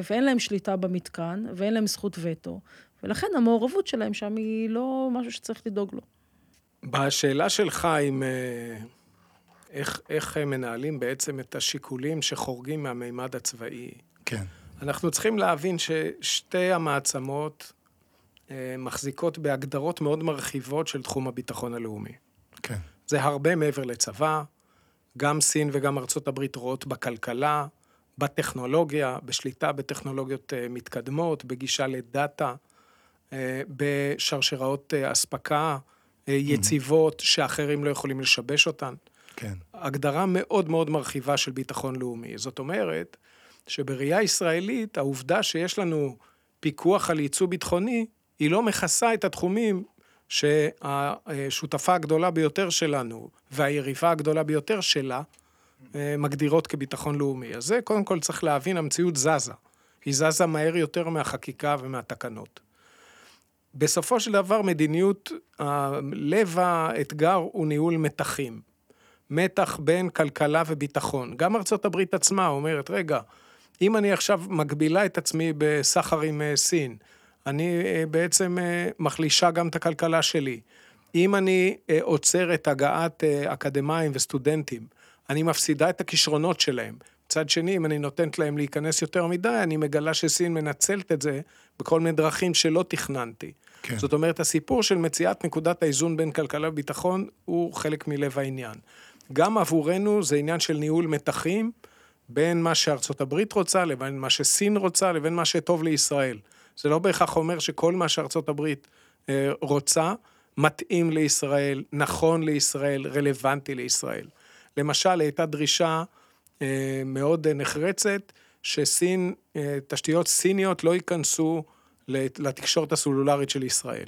ואין להם שליטה במתקן, ואין להם זכות וטו, ולכן המעורבות שלהם שם היא לא משהו שצריך לדאוג לו. בשאלה שלך, עם אה, איך, איך הם מנהלים בעצם את השיקולים שחורגים מהמימד הצבאי. כן. אנחנו צריכים להבין ששתי המעצמות אה, מחזיקות בהגדרות מאוד מרחיבות של תחום הביטחון הלאומי. כן. זה הרבה מעבר לצבא, גם סין וגם ארצות הברית רואות בכלכלה, בטכנולוגיה, בשליטה בטכנולוגיות אה, מתקדמות, בגישה לדאטה, בשרשראות אספקה. אה, יציבות, שאחרים לא יכולים לשבש אותן. כן. הגדרה מאוד מאוד מרחיבה של ביטחון לאומי. זאת אומרת, שבראייה ישראלית, העובדה שיש לנו פיקוח על ייצוא ביטחוני, היא לא מכסה את התחומים שהשותפה הגדולה ביותר שלנו והיריבה הגדולה ביותר שלה אה, מגדירות כביטחון לאומי. אז זה קודם כל צריך להבין, המציאות זזה. היא זזה מהר יותר מהחקיקה ומהתקנות. בסופו של דבר מדיניות, לב האתגר הוא ניהול מתחים. מתח בין כלכלה וביטחון. גם ארצות הברית עצמה אומרת, רגע, אם אני עכשיו מגבילה את עצמי בסחר עם אה, סין, אני אה, בעצם אה, מחלישה גם את הכלכלה שלי. אם אני עוצר את הגעת אקדמאים וסטודנטים, אני מפסידה את הכישרונות שלהם. מצד שני, אם אני נותנת להם להיכנס יותר מדי, אני מגלה שסין מנצלת את זה בכל מיני דרכים שלא תכננתי. כן. זאת אומרת, הסיפור של מציאת נקודת האיזון בין כלכלה וביטחון הוא חלק מלב העניין. גם עבורנו זה עניין של ניהול מתחים בין מה שארצות הברית רוצה לבין מה שסין רוצה לבין מה שטוב לישראל. זה לא בהכרח אומר שכל מה שארצות הברית אה, רוצה מתאים לישראל, נכון לישראל, רלוונטי לישראל. למשל, הייתה דרישה מאוד נחרצת שסין, אה, תשתיות סיניות לא ייכנסו לתקשורת הסלולרית של ישראל.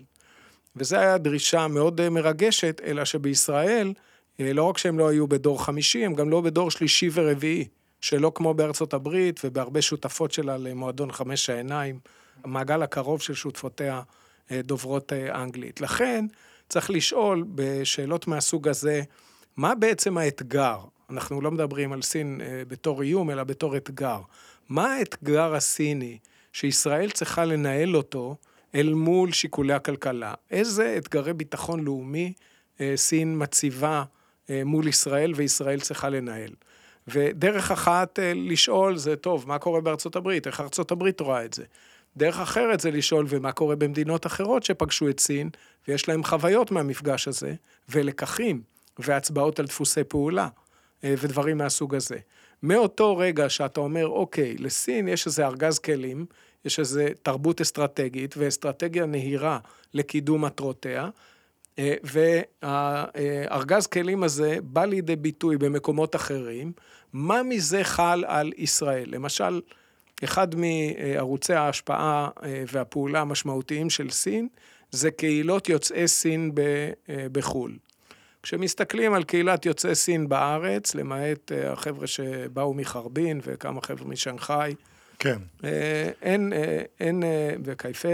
וזו הייתה דרישה מאוד אה, מרגשת, אלא שבישראל, אה, לא רק שהם לא היו בדור חמישי, הם גם לא בדור שלישי ורביעי, שלא כמו בארצות הברית ובהרבה שותפות שלה למועדון חמש העיניים, המעגל הקרוב של שותפותיה אה, דוברות אנגלית. לכן, צריך לשאול בשאלות מהסוג הזה, מה בעצם האתגר? אנחנו לא מדברים על סין בתור איום, אלא בתור אתגר. מה האתגר הסיני שישראל צריכה לנהל אותו אל מול שיקולי הכלכלה. איזה אתגרי ביטחון לאומי אה, סין מציבה אה, מול ישראל וישראל צריכה לנהל. ודרך אחת אה, לשאול זה, טוב, מה קורה בארצות הברית? איך ארצות הברית רואה את זה? דרך אחרת זה לשאול, ומה קורה במדינות אחרות שפגשו את סין, ויש להם חוויות מהמפגש הזה, ולקחים, והצבעות על דפוסי פעולה, ודברים מהסוג הזה. מאותו רגע שאתה אומר, אוקיי, לסין יש איזה ארגז כלים, יש איזו תרבות אסטרטגית ואסטרטגיה נהירה לקידום מטרותיה, אה, והארגז כלים הזה בא לידי ביטוי במקומות אחרים, מה מזה חל על ישראל? למשל, אחד מערוצי ההשפעה אה, והפעולה המשמעותיים של סין, זה קהילות יוצאי סין אה, בחו"ל. כשמסתכלים על קהילת יוצאי סין בארץ, למעט החבר'ה שבאו מחרבין וכמה חבר'ה משנגחאי, כן. אה, אין, אה, אין, אה, וקייפה,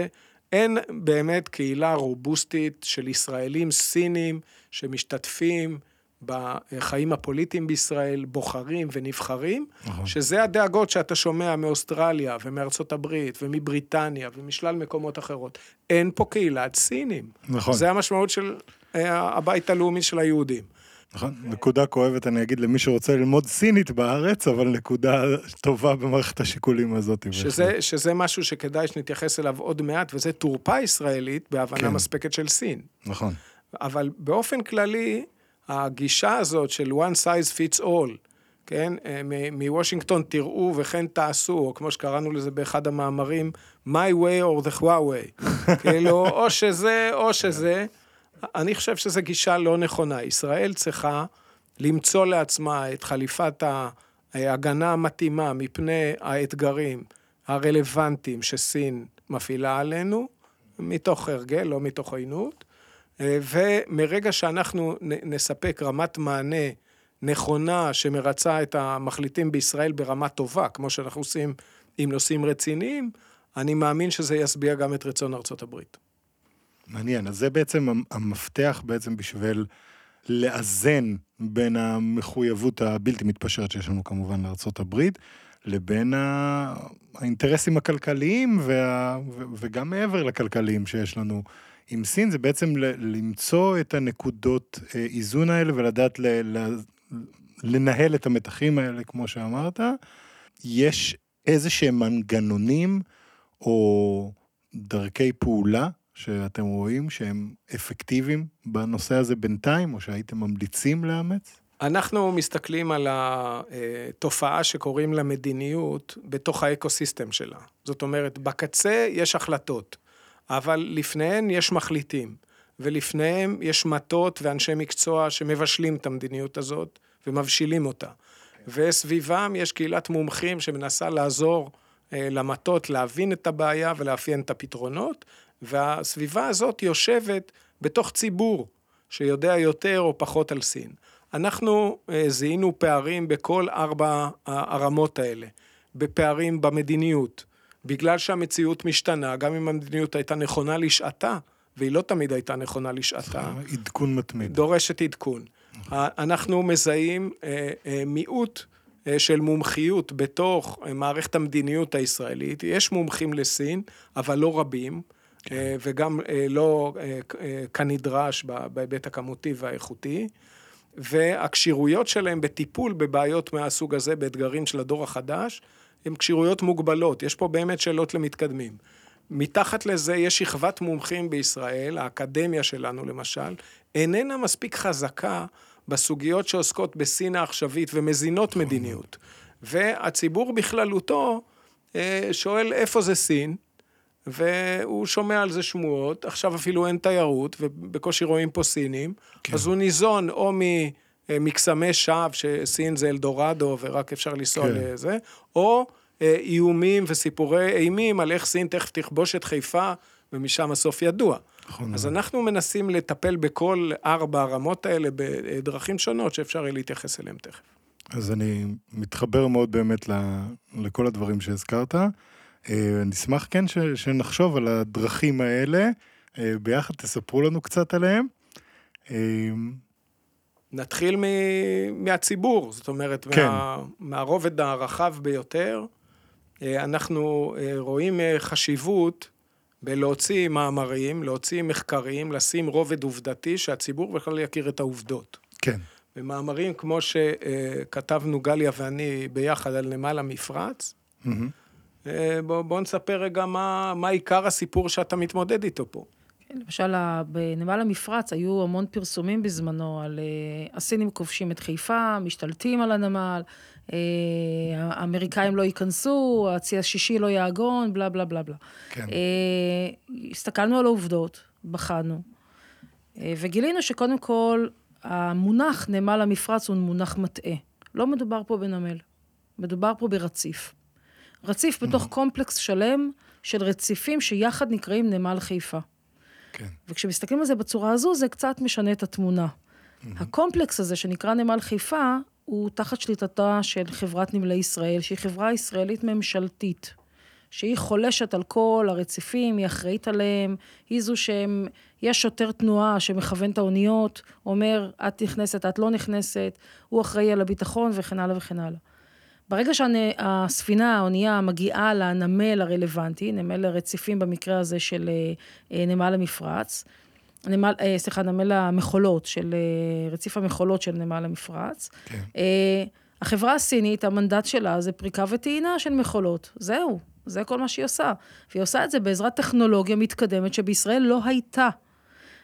אין באמת קהילה רובוסטית של ישראלים סינים שמשתתפים בחיים הפוליטיים בישראל, בוחרים ונבחרים, נכון. שזה הדאגות שאתה שומע מאוסטרליה ומארצות הברית ומבריטניה ומשלל מקומות אחרות. אין פה קהילת סינים. נכון. זה המשמעות של הבית הלאומי של היהודים. נכון, נקודה כואבת אני אגיד למי שרוצה ללמוד סינית בארץ, אבל נקודה טובה במערכת השיקולים הזאת. שזה, שזה משהו שכדאי שנתייחס אליו עוד מעט, וזה תורפה ישראלית בהבנה כן. מספקת של סין. נכון. אבל באופן כללי, הגישה הזאת של one size fits all, כן, אה, מוושינגטון תראו וכן תעשו, או כמו שקראנו לזה באחד המאמרים, my way or the Huawei. כאילו, או שזה, או שזה. אני חושב שזו גישה לא נכונה. ישראל צריכה למצוא לעצמה את חליפת ההגנה המתאימה מפני האתגרים הרלוונטיים שסין מפעילה עלינו, מתוך הרגל, לא מתוך עוינות, ומרגע שאנחנו נספק רמת מענה נכונה שמרצה את המחליטים בישראל ברמה טובה, כמו שאנחנו עושים עם נושאים רציניים, אני מאמין שזה ישביע גם את רצון ארצות הברית. מעניין, אז זה בעצם המפתח בעצם בשביל לאזן בין המחויבות הבלתי מתפשרת שיש לנו כמובן הברית, לבין האינטרסים הכלכליים וה... וגם מעבר לכלכליים שיש לנו עם סין, זה בעצם למצוא את הנקודות אה, איזון האלה ולדעת ל... לנהל את המתחים האלה, כמו שאמרת. יש איזה שהם מנגנונים או דרכי פעולה שאתם רואים שהם אפקטיביים בנושא הזה בינתיים, או שהייתם ממליצים לאמץ? אנחנו מסתכלים על התופעה שקוראים לה מדיניות בתוך האקוסיסטם שלה. זאת אומרת, בקצה יש החלטות, אבל לפניהן יש מחליטים, ולפניהם יש מטות ואנשי מקצוע שמבשלים את המדיניות הזאת ומבשילים אותה. וסביבם יש קהילת מומחים שמנסה לעזור אה, למטות להבין את הבעיה ולאפיין את הפתרונות, והסביבה הזאת יושבת בתוך ציבור שיודע יותר או פחות על סין. אנחנו אה, זיהינו פערים בכל ארבע הרמות האלה, בפערים במדיניות, בגלל שהמציאות משתנה, גם אם המדיניות הייתה נכונה לשעתה, והיא לא תמיד הייתה נכונה לשעתה. עדכון מתמיד. דורשת עדכון. אנחנו מזהים אה, אה, מיעוט של מומחיות בתוך מערכת המדיניות הישראלית. יש מומחים לסין, אבל לא רבים. אה, וגם אה, לא אה, כנדרש בהיבט הכמותי והאיכותי. והכשירויות שלהם בטיפול בבעיות מהסוג הזה, באתגרים של הדור החדש, הן כשירויות מוגבלות. יש פה באמת שאלות למתקדמים. מתחת לזה יש שכבת מומחים בישראל, האקדמיה שלנו למשל, איננה מספיק חזקה בסוגיות שעוסקות בסין העכשווית ומזינות מדיניות. והציבור בכללותו שואל איפה זה סין, והוא שומע על זה שמועות, עכשיו אפילו אין תיירות, ובקושי רואים פה סינים, כן. אז הוא ניזון או ממקסמי שווא, שסין זה אלדורדו ורק אפשר לנסוע כן. לזה, או אה, איומים וסיפורי אימים על איך סין תכף תכבוש את חיפה, ומשם הסוף ידוע. נכון. אז אנחנו מנסים לטפל בכל ארבע הרמות האלה בדרכים שונות שאפשר יהיה להתייחס אליהן תכף. אז אני מתחבר מאוד באמת לכל הדברים שהזכרת. אה, נשמח כן ש- שנחשוב על הדרכים האלה, אה, ביחד תספרו לנו קצת עליהם. אה, נתחיל מ- מהציבור, זאת אומרת, כן. מה, מהרובד הרחב ביותר. אנחנו רואים חשיבות בלהוציא מאמרים, להוציא מחקרים, לשים רובד עובדתי, שהציבור בכלל יכיר את העובדות. כן, במאמרים כמו שכתבנו גליה ואני ביחד על נמל המפרץ, מהמם. אה, בוא, בוא נספר רגע מה, מה עיקר הסיפור שאתה מתמודד איתו פה. כן, למשל, בנמל המפרץ היו המון פרסומים בזמנו על אה, הסינים כובשים את חיפה, משתלטים על הנמל, אה, האמריקאים לא ייכנסו, הצי השישי לא יעגון, בלה בלה בלה בלה. כן. אה, הסתכלנו על העובדות, בחנו, וגילינו שקודם כל, המונח נמל המפרץ הוא מונח מטעה. לא מדובר פה בנמל, מדובר פה ברציף. רציף בתוך קומפלקס שלם של רציפים שיחד נקראים נמל חיפה. כן. וכשמסתכלים על זה בצורה הזו, זה קצת משנה את התמונה. הקומפלקס הזה, שנקרא נמל חיפה, הוא תחת שליטתה של חברת נמלי ישראל, שהיא חברה ישראלית ממשלתית, שהיא חולשת על כל הרציפים, היא אחראית עליהם, היא זו שהם, יש שוטר תנועה שמכוון את האוניות, אומר, את נכנסת, את לא נכנסת, הוא אחראי על הביטחון וכן הלאה וכן הלאה. ברגע שהספינה, האונייה, מגיעה לנמל הרלוונטי, נמל הרציפים במקרה הזה של אה, נמל המפרץ, נמל, אה, סליחה, נמל המכולות, של אה, רציף המכולות של נמל המפרץ, כן. החברה הסינית, המנדט שלה זה פריקה וטעינה של מכולות. זהו, זה כל מה שהיא עושה. והיא עושה את זה בעזרת טכנולוגיה מתקדמת שבישראל לא הייתה.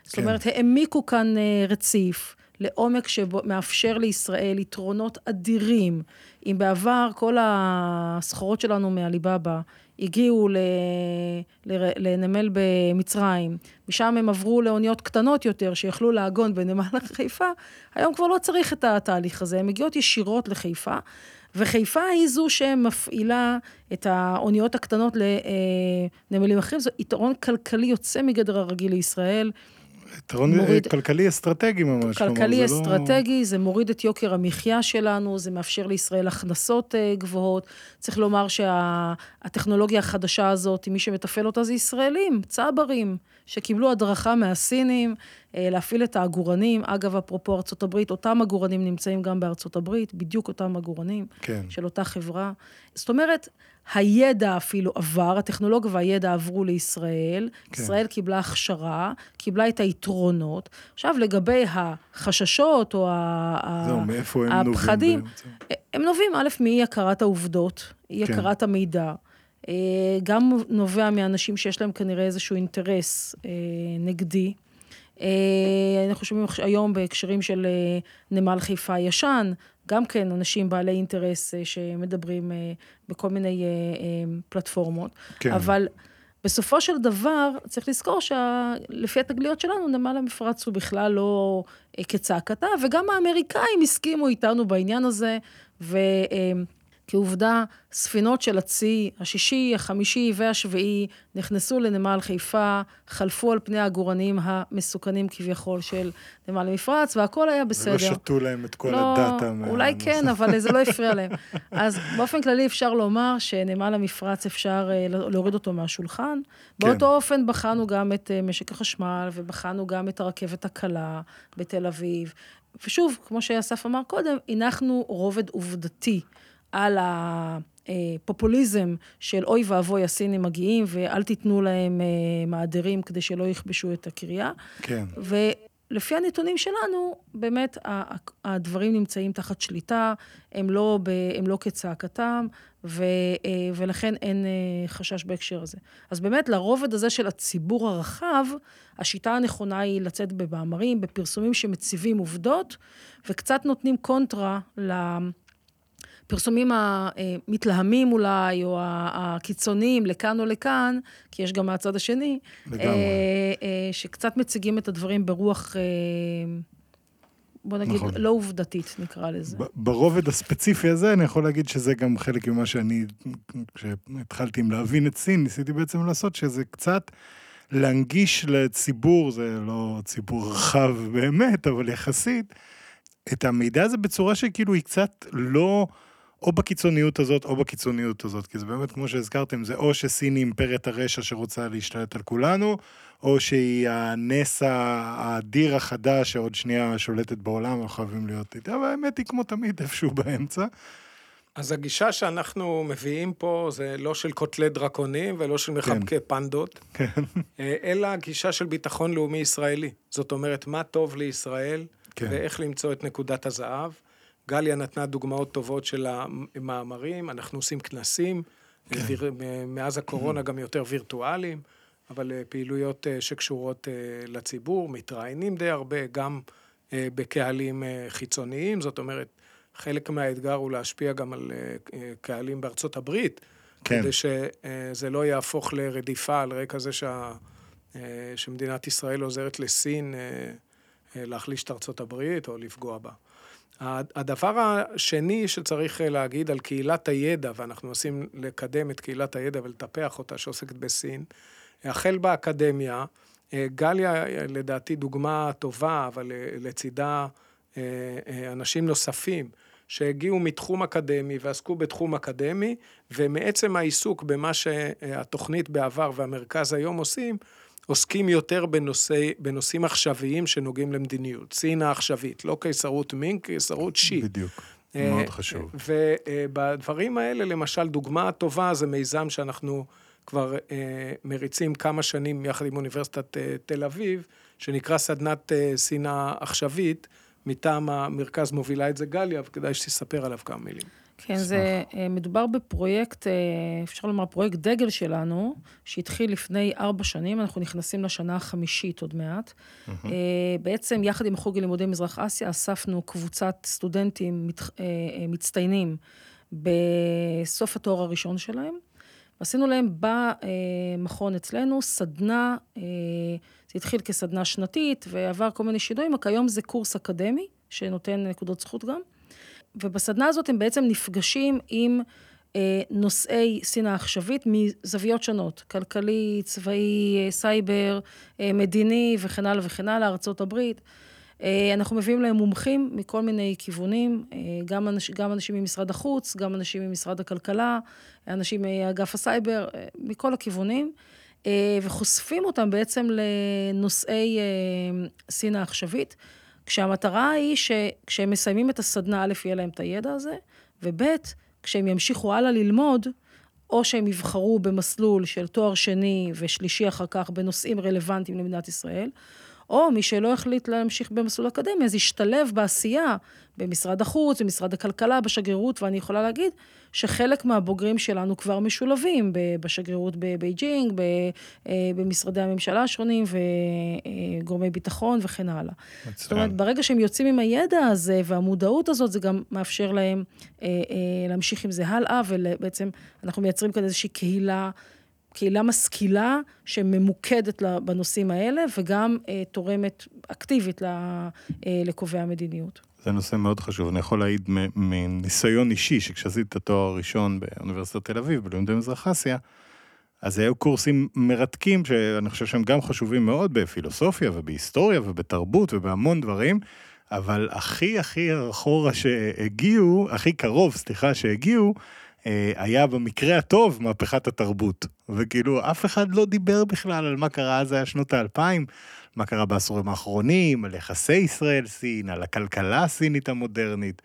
זאת כן. אומרת, העמיקו כאן רציף לעומק שמאפשר לישראל יתרונות אדירים. אם בעבר כל הסחורות שלנו מעליבאבא הגיעו ל... ל... לנמל במצרים, משם הם עברו לאוניות קטנות יותר שיכלו לעגון בנמל חיפה, היום כבר לא צריך את התהליך הזה, הן מגיעות ישירות לחיפה. וחיפה היא זו שמפעילה את האוניות הקטנות לנמלים אחרים, זה יתרון כלכלי יוצא מגדר הרגיל לישראל. יתרון מוריד- כלכלי אסטרטגי ממש. כלומר, כלכלי זה לא- אסטרטגי, זה מוריד את יוקר המחיה שלנו, זה מאפשר לישראל הכנסות אה, גבוהות. צריך לומר שהטכנולוגיה החדשה הזאת, מי שמתפעל אותה זה ישראלים, צברים, שקיבלו הדרכה מהסינים אה, להפעיל את העגורנים. אגב, אפרופו ארצות הברית, אותם עגורנים נמצאים גם בארצות הברית, בדיוק אותם עגורנים כן. של אותה חברה. זאת אומרת, הידע אפילו עבר, הטכנולוגיה והידע עברו לישראל, כן. כן. ישראל קיבלה הכשרה, קיבלה את היתרונות. עכשיו, לגבי החששות או זהו, מאיפה הם נובעים הפחדים, בעצם? הם נובעים, א', מאי-הכרת העובדות, אי-הכרת המידע. אה, גם נובע מאנשים שיש להם כנראה איזשהו אינטרס אה, נגדי. אה, אנחנו שומעים היום בהקשרים של נמל חיפה הישן, גם כן אנשים בעלי אינטרס שמדברים בכל מיני פלטפורמות. כן. אבל בסופו של דבר, צריך לזכור שלפי התגליות שלנו, נמל המפרץ הוא בכלל לא כצעקתה, וגם האמריקאים הסכימו איתנו בעניין הזה, וכעובדה, ספינות של הצי, השישי, החמישי והשביעי, נכנסו לנמל חיפה, חלפו על פני העגורנים המסוכנים כביכול של נמל המפרץ, והכל היה בסדר. ולא שתו להם את כל לא, הדאטה. אולי מה- כן, אבל זה לא הפריע להם. אז באופן כללי אפשר לומר שנמל המפרץ אפשר אה, להוריד אותו מהשולחן. כן. באותו אופן בחנו גם את אה, משק החשמל, ובחנו גם את הרכבת הקלה בתל אביב. ושוב, כמו שאסף אמר קודם, הנחנו רובד עובדתי על פופוליזם של אוי ואבוי הסינים מגיעים ואל תיתנו להם מעדרים כדי שלא יכבשו את הקריה. כן. לפי הנתונים שלנו, באמת הדברים נמצאים תחת שליטה, הם לא, ב, הם לא כצעקתם, ו, אה, ולכן אין אה, חשש בהקשר הזה. אז באמת, לרובד הזה של הציבור הרחב, השיטה הנכונה היא לצאת במאמרים, בפרסומים שמציבים עובדות, וקצת נותנים קונטרה הפרסומים המתלהמים אולי, או הקיצוניים לכאן או לכאן, כי יש גם מהצד השני, לגמרי. אה, אה, שקצת מציגים את הדברים ברוח, אה, בוא נגיד, נכון. לא עובדתית, נקרא לזה. ברובד הספציפי הזה, אני יכול להגיד שזה גם חלק ממה שאני, כשהתחלתי עם להבין את סין, ניסיתי בעצם לעשות, שזה קצת להנגיש לציבור, זה לא ציבור רחב באמת, אבל יחסית, את המידע הזה בצורה שכאילו היא קצת לא... או בקיצוניות הזאת או בקיצוניות הזאת, כי זה באמת, כמו שהזכרתם, זה או שסין היא אימפריית הרשע שרוצה להשתלט על כולנו, או שהיא הנס האדיר החדש שעוד שנייה שולטת בעולם, אנחנו חייבים להיות איתה, אבל האמת היא כמו תמיד איפשהו באמצע. אז הגישה שאנחנו מביאים פה זה לא של קוטלי דרקונים ולא של מחבקי פנדות, כן. אה, אלא גישה של ביטחון לאומי ישראלי. זאת אומרת, מה טוב לישראל כן. ואיך למצוא את נקודת הזהב. גליה נתנה דוגמאות טובות של המאמרים, אנחנו עושים כנסים, כן. ויר- מאז הקורונה גם יותר וירטואליים, אבל אה, פעילויות אה, שקשורות אה, לציבור, מתראיינים די הרבה, גם בקהלים חיצוניים, זאת אומרת, חלק מהאתגר הוא להשפיע גם על קהלים בארצות הברית, כן. כדי שזה לא יהפוך לרדיפה על רקע זה שה, שמדינת ישראל עוזרת לסין להחליש את ארצות הברית או לפגוע בה. הדבר השני שצריך אה, להגיד על קהילת הידע, ואנחנו מנסים לקדם את קהילת הידע ולטפח אותה, שעוסקת בסין, החל באקדמיה, אה, גליה אה, לדעתי דוגמה טובה, אבל לצידה אנשים נוספים שהגיעו מתחום אקדמי ועסקו בתחום אקדמי, ומעצם העיסוק במה שהתוכנית בעבר והמרכז היום עושים, עוסקים יותר בנושא, בנושאים עכשוויים שנוגעים למדיניות. סין העכשווית, לא קיסרות מינג, קיסרות שי. בדיוק. אה, מאוד חשוב. ובדברים האלה, למשל, דוגמה טובה זה מיזם שאנחנו כבר אה, מריצים כמה שנים יחד עם אוניברסיטת אה, תל אביב, שנקרא סדנת אה, שנאה עכשווית, מטעם המרכז מובילה את זה גליה, וכדאי שתספר עליו כמה מילים. כן, זה אה, מדובר בפרויקט, אה, אפשר לומר, פרויקט דגל שלנו, שהתחיל לפני ארבע שנים, אנחנו נכנסים לשנה החמישית עוד מעט. אה, בעצם, יחד עם החוג ללימודי מזרח אסיה, אספנו קבוצת סטודנטים מת- מצטיינים בסוף התואר הראשון שלהם. ועשינו להם במכון אצלנו סדנה, זה התחיל כסדנה שנתית ועבר כל מיני שינויים, רק היום זה קורס אקדמי, שנותן נקודות זכות גם. ובסדנה הזאת הם בעצם נפגשים עם אה, נושאי שנאה עכשווית מזוויות שונות, כלכלי, צבאי, אה, סייבר, אה, מדיני וכן הלאה וכן הלאה, הברית. אה, אנחנו מביאים להם מומחים מכל מיני כיוונים, אה, גם, אנש, גם אנשים ממשרד החוץ, גם אנשים ממשרד הכלכלה, אנשים מאגף הסייבר, מכל הכיוונים, וחושפים אותם בעצם לנושאי אה, שנאה עכשווית. כשהמטרה היא שכשהם מסיימים את הסדנה, א', יהיה להם את הידע הזה, וב', כשהם ימשיכו הלאה ללמוד, או שהם יבחרו במסלול של תואר שני ושלישי אחר כך בנושאים רלוונטיים למדינת ישראל, או מי שלא החליט להמשיך במסלול אקדמי, אז ישתלב בעשייה במשרד החוץ, במשרד הכלכלה, בשגרירות, ואני יכולה להגיד שחלק מהבוגרים שלנו כבר משולבים בשגרירות בבייג'ינג, אה, במשרדי הממשלה השונים וגורמי ביטחון וכן הלאה. זאת אומרת, ברגע שהם יוצאים עם הידע הזה והמודעות הזאת, זה גם מאפשר להם אה, אה, להמשיך עם זה הלאה, ובעצם אנחנו מייצרים כאן איזושהי קהילה, קהילה משכילה שממוקדת בנושאים האלה, וגם אה, תורמת אקטיבית ל- אה, לקובעי המדיניות. זה נושא מאוד חשוב. אני יכול להעיד מניסיון אישי, שכשעשיתי את התואר הראשון באוניברסיטת תל אביב, בלימודי מזרח אסיה, אז היו קורסים מרתקים, שאני חושב שהם גם חשובים מאוד בפילוסופיה ובהיסטוריה ובתרבות ובהמון דברים, אבל הכי הכי אחורה שהגיעו, הכי קרוב, סליחה, שהגיעו, היה במקרה הטוב מהפכת התרבות. וכאילו, אף אחד לא דיבר בכלל על מה קרה אז, היה שנות האלפיים, מה קרה בעשורים האחרונים, על יחסי ישראל-סין, על הכלכלה הסינית המודרנית.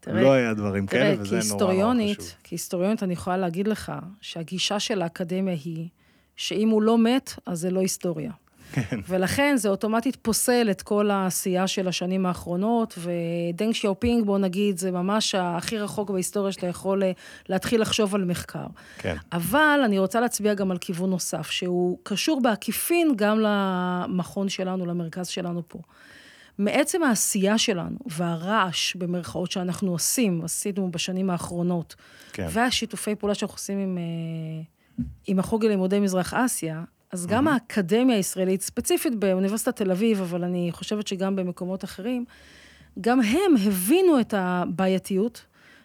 תראה, לא היה דברים תראה, כאלה, וזה נורא נורא חשוב. כהיסטוריונית אני יכולה להגיד לך שהגישה של האקדמיה היא שאם הוא לא מת, אז זה לא היסטוריה. כן. ולכן זה אוטומטית פוסל את כל העשייה של השנים האחרונות, ודנג שיאופינג, בוא נגיד, זה ממש הכי רחוק בהיסטוריה שאתה יכול אה, להתחיל לחשוב על מחקר. כן. אבל אני רוצה להצביע גם על כיוון נוסף, שהוא קשור בעקיפין גם למכון שלנו, למרכז שלנו פה. מעצם העשייה שלנו והרעש, במרכאות, שאנחנו עושים, עשינו בשנים האחרונות, כן. והשיתופי פעולה שאנחנו עושים עם, אה, עם החוג ללימודי מזרח אסיה, אז גם האקדמיה הישראלית, ספציפית באוניברסיטת תל אביב, אבל אני חושבת שגם במקומות אחרים, גם הם הבינו את הבעייתיות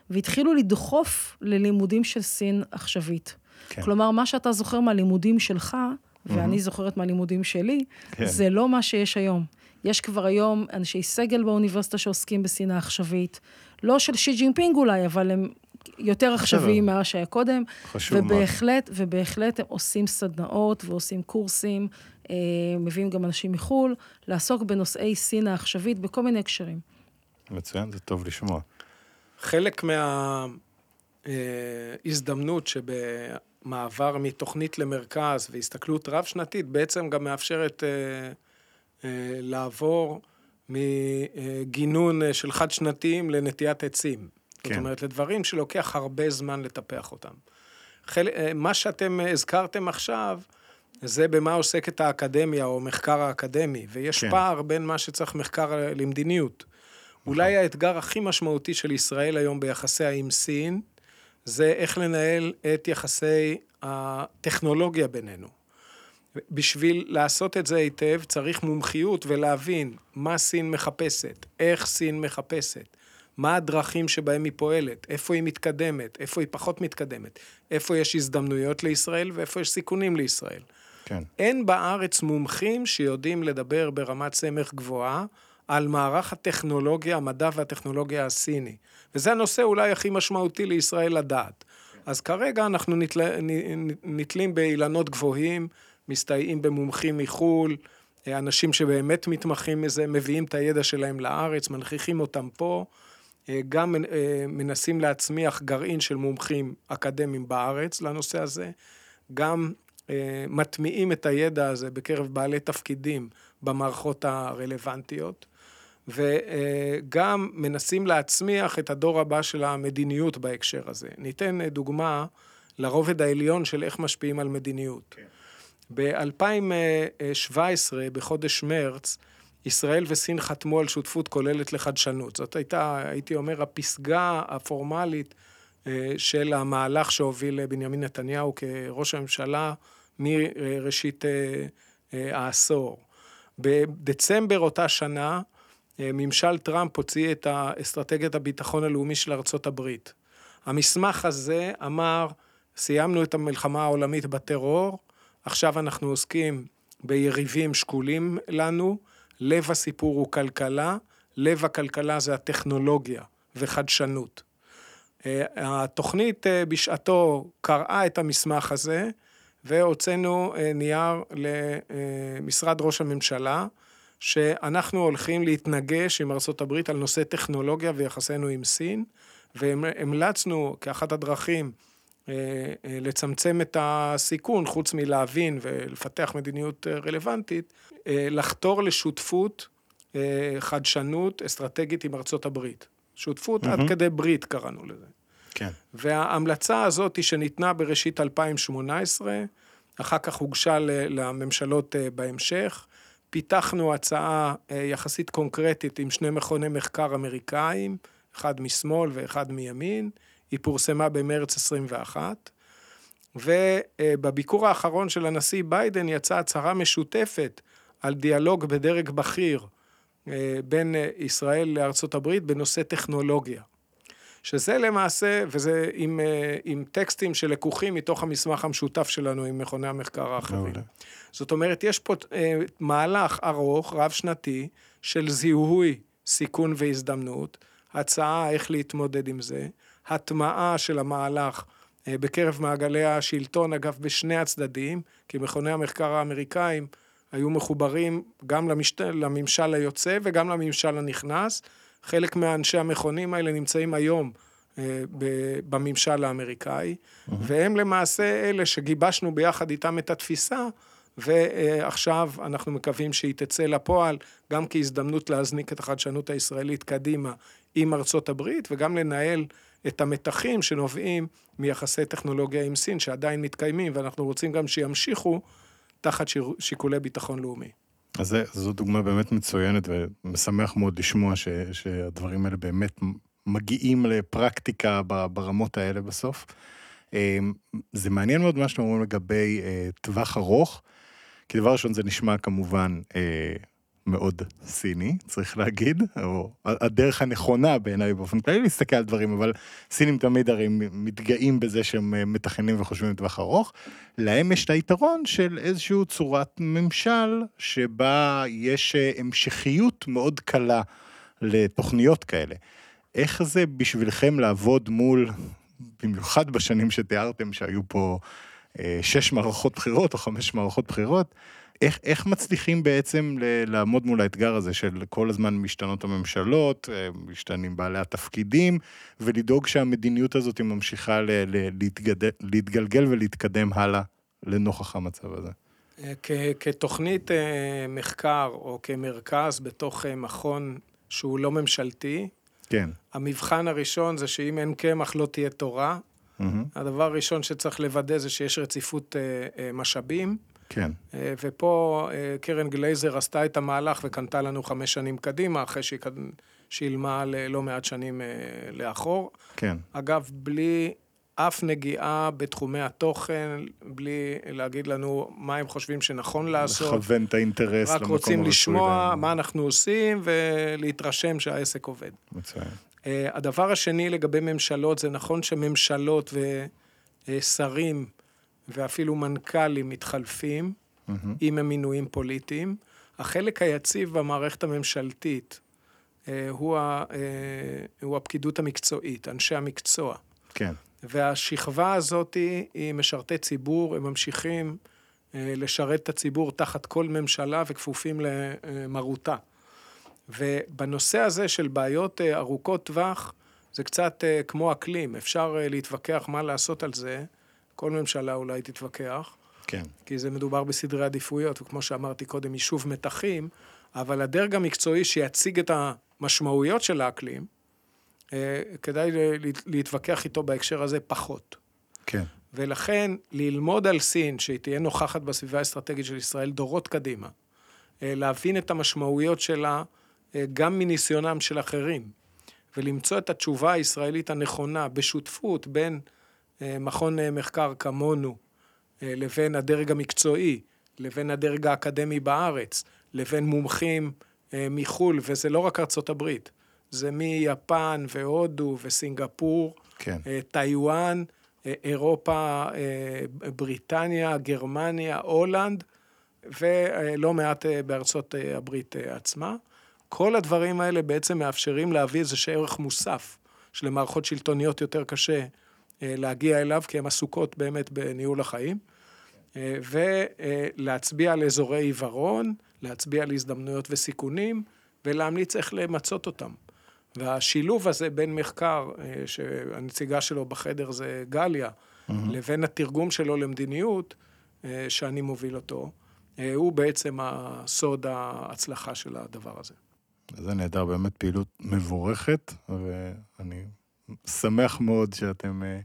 והתחילו לדחוף ללימודים של סין עכשווית. כן. כלומר, מה שאתה זוכר מהלימודים שלך, ואני זוכרת מהלימודים שלי, כן. זה לא מה שיש היום. יש כבר היום אנשי סגל באוניברסיטה שעוסקים בסין העכשווית, לא של שי ג'ינפינג אולי, אבל הם יותר עכשוויים ממה שהיה קודם. חשוב מאוד. ובהחלט, ובהחלט הם עושים סדנאות ועושים קורסים, אה, מביאים גם אנשים מחו"ל, לעסוק בנושאי סין העכשווית בכל מיני הקשרים. מצוין, זה טוב לשמוע. חלק מההזדמנות שבמעבר מתוכנית למרכז והסתכלות רב-שנתית בעצם גם מאפשרת אה, אה, לעבור מגינון אה, של חד-שנתיים לנטיית עצים. זאת כן. אומרת, לדברים שלוקח הרבה זמן לטפח אותם. חל... אה, מה שאתם אה, הזכרתם עכשיו, זה במה עוסקת האקדמיה או מחקר האקדמי, ויש כן. פער בין מה שצריך מחקר אה, למדיניות. אולי האתגר הכי משמעותי של ישראל היום ביחסיה עם סין, זה איך לנהל את יחסי הטכנולוגיה בינינו. בשביל לעשות את זה היטב, צריך מומחיות ולהבין מה סין מחפשת, איך סין מחפשת, מה הדרכים שבהם היא פועלת, איפה היא מתקדמת, איפה היא פחות מתקדמת, איפה יש הזדמנויות לישראל ואיפה יש סיכונים לישראל. כן. אין בארץ מומחים שיודעים לדבר ברמת סמך גבוהה על מערך הטכנולוגיה, המדע והטכנולוגיה הסיני. וזה הנושא אולי הכי משמעותי לישראל לדעת. אז כרגע אנחנו נתל... נתלים באילנות גבוהים, מסתייעים במומחים מחו"ל, אנשים שבאמת מתמחים מזה, מביאים את הידע שלהם לארץ, מנכיחים אותם פה, אה, גם אה, מנסים להצמיח גרעין של מומחים אקדמיים בארץ לנושא הזה, גם אה, מטמיעים את הידע הזה בקרב בעלי תפקידים במערכות הרלוונטיות, וגם מנסים להצמיח את הדור הבא של המדיניות בהקשר הזה. ניתן אה, דוגמה לרובד העליון של איך משפיעים על מדיניות. ב-2017, בחודש מרץ, ישראל וסין חתמו על שותפות כוללת לחדשנות. זאת הייתה, הייתי אומר, הפסגה הפורמלית אה, של המהלך שהוביל בנימין נתניהו כראש הממשלה מראשית אה, אה, העשור. בדצמבר אותה שנה, אה, ממשל טראמפ הוציא את אסטרטגיית הביטחון הלאומי של ארצות הברית. המסמך הזה אמר, סיימנו את המלחמה העולמית בטרור, עכשיו אנחנו עוסקים ביריבים שקולים לנו, לב הסיפור הוא כלכלה, לב הכלכלה זה הטכנולוגיה וחדשנות. אה, התוכנית אה, בשעתו קראה את המסמך הזה, והוצאנו אה, נייר למשרד ראש הממשלה, שאנחנו הולכים להתנגש עם ארה"ב על נושא טכנולוגיה ויחסינו עם סין, והמלצנו כאחת הדרכים לצמצם את הסיכון, חוץ מלהבין ולפתח מדיניות אה, רלוונטית, אה, לחתור לשותפות, אה, חדשנות אסטרטגית עם ארצות הברית. שותפות mm-hmm. עד כדי ברית קראנו לזה. כן. וההמלצה הזאת שניתנה בראשית 2018, אחר כך הוגשה לממשלות אה, בהמשך, פיתחנו הצעה אה, יחסית קונקרטית עם שני מכוני מחקר אמריקאים, אחד משמאל ואחד מימין, היא פורסמה במרץ 21, ובביקור האחרון של הנשיא ביידן יצאה הצהרה משותפת על דיאלוג בדרג בכיר אה, בין אה, ישראל לארצות הברית בנושא טכנולוגיה. שזה למעשה, וזה עם, אה, עם טקסטים שלקוחים מתוך המסמך המשותף שלנו עם מכוני המחקר האחרים. זאת אומרת, יש פה מהלך ארוך, רב-שנתי, של זיהוי סיכון והזדמנות, הצעה איך להתמודד עם זה, הטמעה של המהלך אה, בקרב מעגלי השלטון, אגב, בשני הצדדים, כי מכוני המחקר האמריקאים היו מחוברים גם למשת... לממשל היוצא וגם לממשל הנכנס. חלק מהאנשי המכונים האלה נמצאים היום אה, ב- בממשל האמריקאי, והם למעשה אלה שגיבשנו ביחד איתם את התפיסה, ועכשיו אנחנו מקווים שהיא תצא לפועל, גם כהזדמנות להזניק את החדשנות הישראלית קדימה עם ארצות הברית, וגם לנהל את המתחים שנובעים מיחסי טכנולוגיה עם סין, שעדיין מתקיימים, ואנחנו רוצים גם שימשיכו תחת שיקולי ביטחון לאומי. אז זו דוגמה באמת מצוינת, ומשמח מאוד לשמוע ש, שהדברים האלה באמת מגיעים לפרקטיקה ברמות האלה בסוף. אה, זה מעניין מאוד מה שאתם אומרים לגבי אה, טווח ארוך, כי דבר ראשון זה נשמע כמובן אה, מאוד סיני, צריך להגיד, או הדרך הנכונה בעיניי באופן כללי להסתכל על דברים, אבל סינים תמיד הרי מתגאים בזה שהם אה, מתכננים וחושבים לטווח ארוך. להם יש את היתרון של איזושהי צורת ממשל שבה יש אה, המשכיות מאוד קלה לתוכניות כאלה. איך זה בשבילכם לעבוד מול, במיוחד בשנים שתיארתם שהיו פה אה, שש מערכות בחירות או חמש מערכות בחירות, איך, איך מצליחים בעצם ל- לעמוד מול האתגר הזה של כל הזמן משתנות הממשלות, אה, משתנים בעלי התפקידים, ולדאוג שהמדיניות הזאת ממשיכה ל- ל- להתגדל, להתגלגל ולהתקדם הלאה לנוכח המצב הזה. אה, כ- כתוכנית אה, מחקר או כמרכז בתוך מכון שהוא לא ממשלתי, כן. המבחן הראשון זה שאם אין קמח לא תהיה תורה. מהמם. הדבר הראשון שצריך לוודא זה שיש רציפות אה, אה, משאבים. כן. אה, ופה אה, קרן גלייזר עשתה את המהלך וקנתה לנו חמש שנים קדימה, אחרי שהיא שילמה ללא מעט שנים אה, לאחור. כן. אגב, בלי אף נגיעה בתחומי התוכן, בלי להגיד לנו מה הם חושבים שנכון לעשות. לכוון את האינטרס רק למקום רוצים הרצוי לשמוע להם. מה אנחנו עושים ולהתרשם שהעסק עובד. מצוין. הדבר השני לגבי ממשלות, זה נכון שממשלות ושרים ואפילו מנכ"לים מתחלפים, מהמם. אם הם מינויים פוליטיים. החלק היציב במערכת הממשלתית אה, הוא, ה, אה, הוא הפקידות המקצועית, אנשי המקצוע. כן. והשכבה הזאת היא משרתי ציבור, הם ממשיכים אה, לשרת את הציבור תחת כל ממשלה וכפופים למרותה. ובנושא הזה של בעיות אה, ארוכות טווח, זה קצת אה, כמו אקלים, אפשר אה, להתווכח מה לעשות על זה, כל ממשלה אולי תתווכח, כן. כי זה מדובר בסדרי עדיפויות, וכמו שאמרתי קודם, יישוב מתחים, אבל הדרג המקצועי שיציג את המשמעויות של האקלים, אה, כדאי להתווכח איתו בהקשר הזה פחות. כן. ולכן, ללמוד על סין, שהיא תהיה נוכחת בסביבה האסטרטגית של ישראל דורות קדימה, אה, להבין את המשמעויות שלה אה, גם מניסיונם של אחרים, ולמצוא את התשובה הישראלית הנכונה בשותפות בין מכון אה, מחקר כמונו אה, לבין הדרג המקצועי, לבין הדרג האקדמי בארץ, לבין מומחים אה, מחו"ל, וזה לא רק ארצות הברית, זה מיפן והודו וסינגפור, כן. אה, טיוואן, אה, אירופה, אה, בריטניה, גרמניה, הולנד, ולא מעט אה, בארצות אה, הברית אה, עצמה. כל הדברים האלה בעצם מאפשרים להביא איזה ערך מוסף, שלמערכות שלטוניות יותר קשה אה, להגיע אליו, כי הן עסוקות באמת בניהול החיים, אה, ולהצביע על אזורי עיוורון, להצביע על הזדמנויות וסיכונים, ולהמליץ איך למצות אותם. והשילוב הזה בין מחקר, אה, שהנציגה שלו בחדר זה גליה, לבין התרגום שלו למדיניות, אה, שאני מוביל אותו, אה, הוא בעצם הסוד ההצלחה של הדבר הזה. זה נהדר, באמת פעילות מבורכת, ואני שמח מאוד שאתם אה,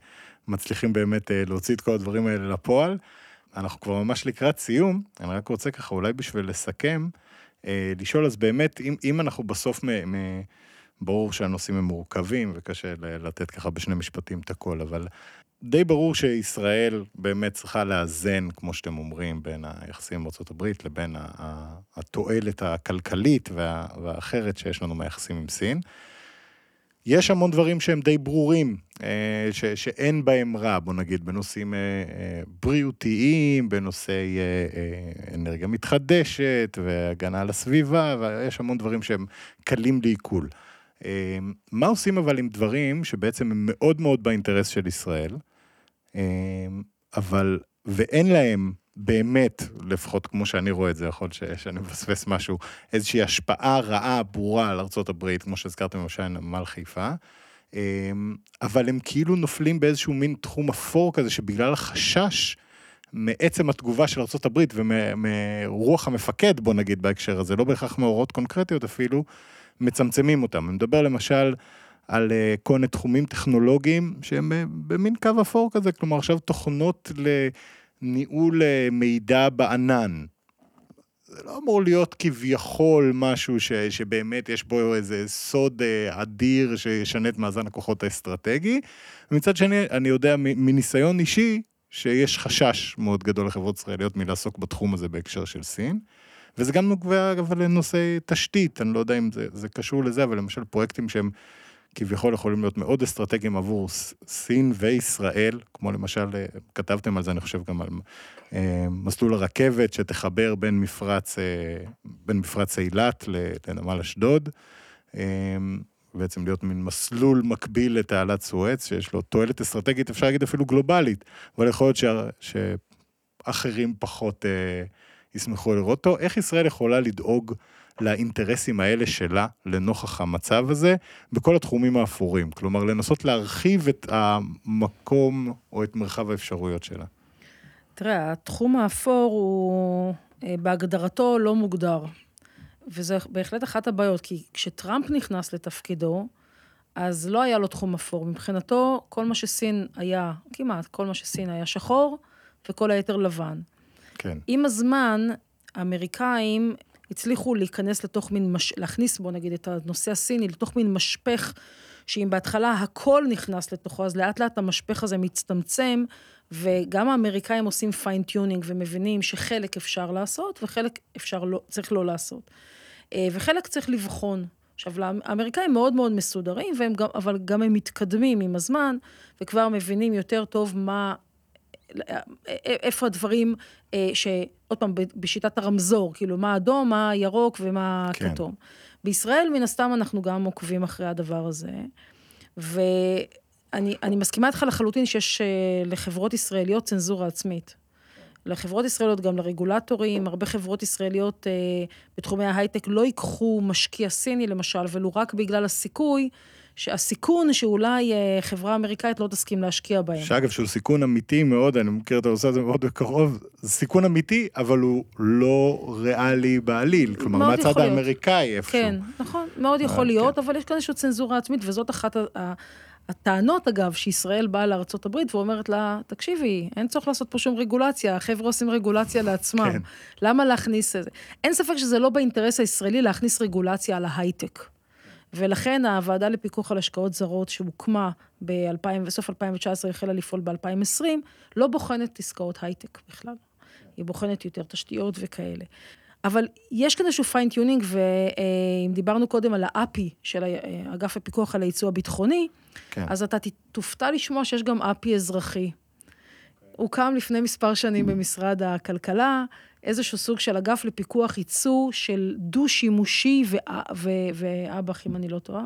מצליחים באמת אה, להוציא את כל הדברים האלה לפועל. אנחנו כבר ממש לקראת סיום, אני רק רוצה ככה, אולי בשביל לסכם, אה, לשאול אז באמת, אם, אם אנחנו בסוף, מ, מ, ברור שהנושאים הם מורכבים וקשה לתת ככה בשני משפטים את הכל, אבל די ברור שישראל באמת צריכה לאזן, כמו שאתם אומרים, בין היחסים עם ארה"ב לבין התועלת הכלכלית וה- והאחרת שיש לנו מהיחסים עם סין. יש המון דברים שהם די ברורים, אה, ש, שאין בהם רע, בוא נגיד, בנושאים אה, אה, בריאותיים, בנושאי אנרגיה מתחדשת והגנה על הסביבה, ויש המון דברים שהם קלים לעיכול. מה עושים אבל עם דברים שבעצם הם מאוד מאוד באינטרס של ישראל, אבל, ואין להם באמת, לפחות כמו שאני רואה את זה, יכול להיות שאני מפספס משהו, איזושהי השפעה רעה, ברורה על ארה"ב, כמו שהזכרתם למשל נמל חיפה. אמ, אבל הם כאילו נופלים באיזשהו מין תחום אפור כזה, שבגלל החשש מעצם התגובה של ארה"ב ומרוח המפקד, בוא נגיד בהקשר הזה, לא בהכרח מהוראות קונקרטיות אפילו, מצמצמים אותם. אני מדבר למשל על אה, כל מיני תחומים טכנולוגיים שהם אה, במין קו אפור כזה, כלומר עכשיו תוכנות לניהול אה, מידע בענן. זה לא אמור להיות כביכול משהו ש, שבאמת יש בו איזה סוד אה, אדיר שישנה את מאזן הכוחות האסטרטגי. ומצד שני, אני יודע מניסיון אישי שיש חשש מאוד גדול לחברות ישראליות מלעסוק בתחום הזה בהקשר של סין. וזה גם נוגע אבל לנושאי תשתית, אני לא יודע אם זה, זה קשור לזה, אבל למשל פרויקטים שהם כביכול יכולים להיות מאוד אסטרטגיים עבור סין וישראל, כמו למשל, אה, כתבתם על זה, אני חושב גם על אה, מסלול הרכבת שתחבר בין מפרץ, אה, בין מפרץ אילת לנמל אשדוד. אה, בעצם להיות מין מסלול מקביל לתעלת סואץ, שיש לו תועלת אסטרטגית, אפשר להגיד אפילו גלובלית, אבל יכול להיות שה- שאחרים פחות ישמחו לראות אותו. איך ישראל יכולה לדאוג לאינטרסים האלה שלה, לנוכח המצב הזה, בכל התחומים האפורים? כלומר, לנסות להרחיב את המקום או את מרחב האפשרויות שלה. תראה, התחום האפור הוא אה, בהגדרתו לא מוגדר. וזה בהחלט אחת הבעיות, כי כשטראמפ נכנס לתפקידו, אז לא היה לו תחום אפור. מבחינתו, כל מה שסין היה, כמעט כל מה שסין היה שחור, וכל היתר לבן. כן. עם הזמן, האמריקאים הצליחו להיכנס לתוך מין, מש... להכניס, בוא נגיד, את הנושא הסיני לתוך מין משפך, שאם בהתחלה הכל נכנס לתוכו, אז לאט לאט המשפך הזה מצטמצם, וגם האמריקאים עושים fine-tuning ומבינים שחלק אפשר לעשות, וחלק אפשר לא, צריך לא לעשות. אה, וחלק צריך לבחון. עכשיו, האמריקאים מאוד מאוד מסודרים, והם גם, אבל גם הם מתקדמים עם הזמן, וכבר מבינים יותר טוב מה, איפה הדברים אה, שעוד פעם, בשיטת הרמזור, כאילו, מה אדום, מה ירוק ומה כן. כתום. בישראל, מן הסתם, אנחנו גם עוקבים אחרי הדבר הזה, ואני אני מסכימה איתך לחלוטין שיש אה, לחברות ישראליות צנזורה עצמית. לחברות ישראליות, גם לרגולטורים, הרבה חברות ישראליות אה, בתחומי ההייטק לא ייקחו משקיע סיני, למשל, ולו רק בגלל הסיכוי, שהסיכון שאולי אה, חברה אמריקאית לא תסכים להשקיע בהם. שאגב, שהוא סיכון אמיתי מאוד, אני מכיר את הנושא הזה מאוד בקרוב, זה סיכון אמיתי, אבל הוא לא ריאלי בעליל, כלומר, מאוד מהצד יכול להיות. האמריקאי איפשהו. כן, נכון, מאוד יכול אה, להיות, כן. אבל יש כאן איזושהי צנזורה עצמית, וזאת אחת ה- הטענות, אגב, שישראל באה לארה"ב ואומרת לה, תקשיבי, אין צורך לעשות פה שום רגולציה, החבר'ה עושים רגולציה לעצמם. כן. למה להכניס את זה? אין ספק שזה לא באינטרס הישראלי להכניס רגולציה על ההייטק. ולכן הוועדה לפיקוח על השקעות זרות שהוקמה ב-2000, בסוף 2019, החלה לפעול ב-2020, לא בוחנת עסקאות הייטק בכלל. היא בוחנת יותר תשתיות וכאלה. אבל יש כאן איזשהו fine-tuning, ואם דיברנו קודם על האפי של אגף הפיקוח על הייצוא הביטחוני, כן. אז אתה תופתע לשמוע שיש גם אפי אזרחי. הוא קם לפני מספר שנים במשרד הכלכלה, איזשהו סוג של אגף לפיקוח ייצוא של דו-שימושי ואב"ח, אם אני לא טועה.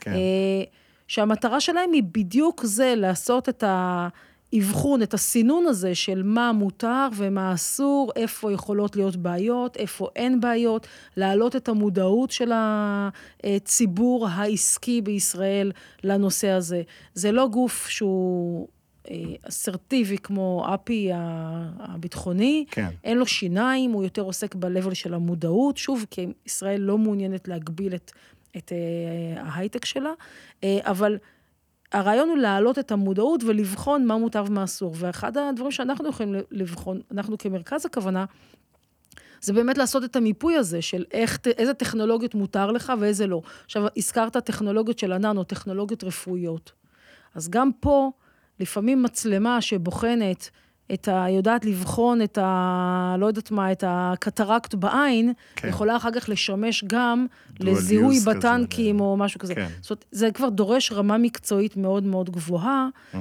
כן. אה, שהמטרה שלהם היא בדיוק זה, לעשות את האבחון, את הסינון הזה של מה מותר ומה אסור, איפה יכולות להיות בעיות, איפה אין בעיות, להעלות את המודעות של הציבור העסקי בישראל לנושא הזה. זה לא גוף שהוא אסרטיבי כמו אפי הביטחוני, כן. אין לו שיניים, הוא יותר עוסק ב-level של המודעות, שוב, כי ישראל לא מעוניינת להגביל את, את אה, ההייטק שלה, אה, אבל הרעיון הוא להעלות את המודעות ולבחון מה מותר ומה אסור. ואחד הדברים שאנחנו יכולים לבחון, אנחנו כמרכז הכוונה, זה באמת לעשות את המיפוי הזה של איך, איזה טכנולוגיות מותר לך ואיזה לא. עכשיו, הזכרת טכנולוגיות של הננו, טכנולוגיות רפואיות. אז גם פה, לפעמים מצלמה שבוחנת את ה... יודעת לבחון את ה... לא יודעת מה, את הקטרקט בעין, כן. יכולה אחר כך לשמש גם לזיהוי כזה, בטנקים ל- או משהו כזה. כן. זאת אומרת, זה כבר דורש רמה מקצועית מאוד מאוד גבוהה. אה,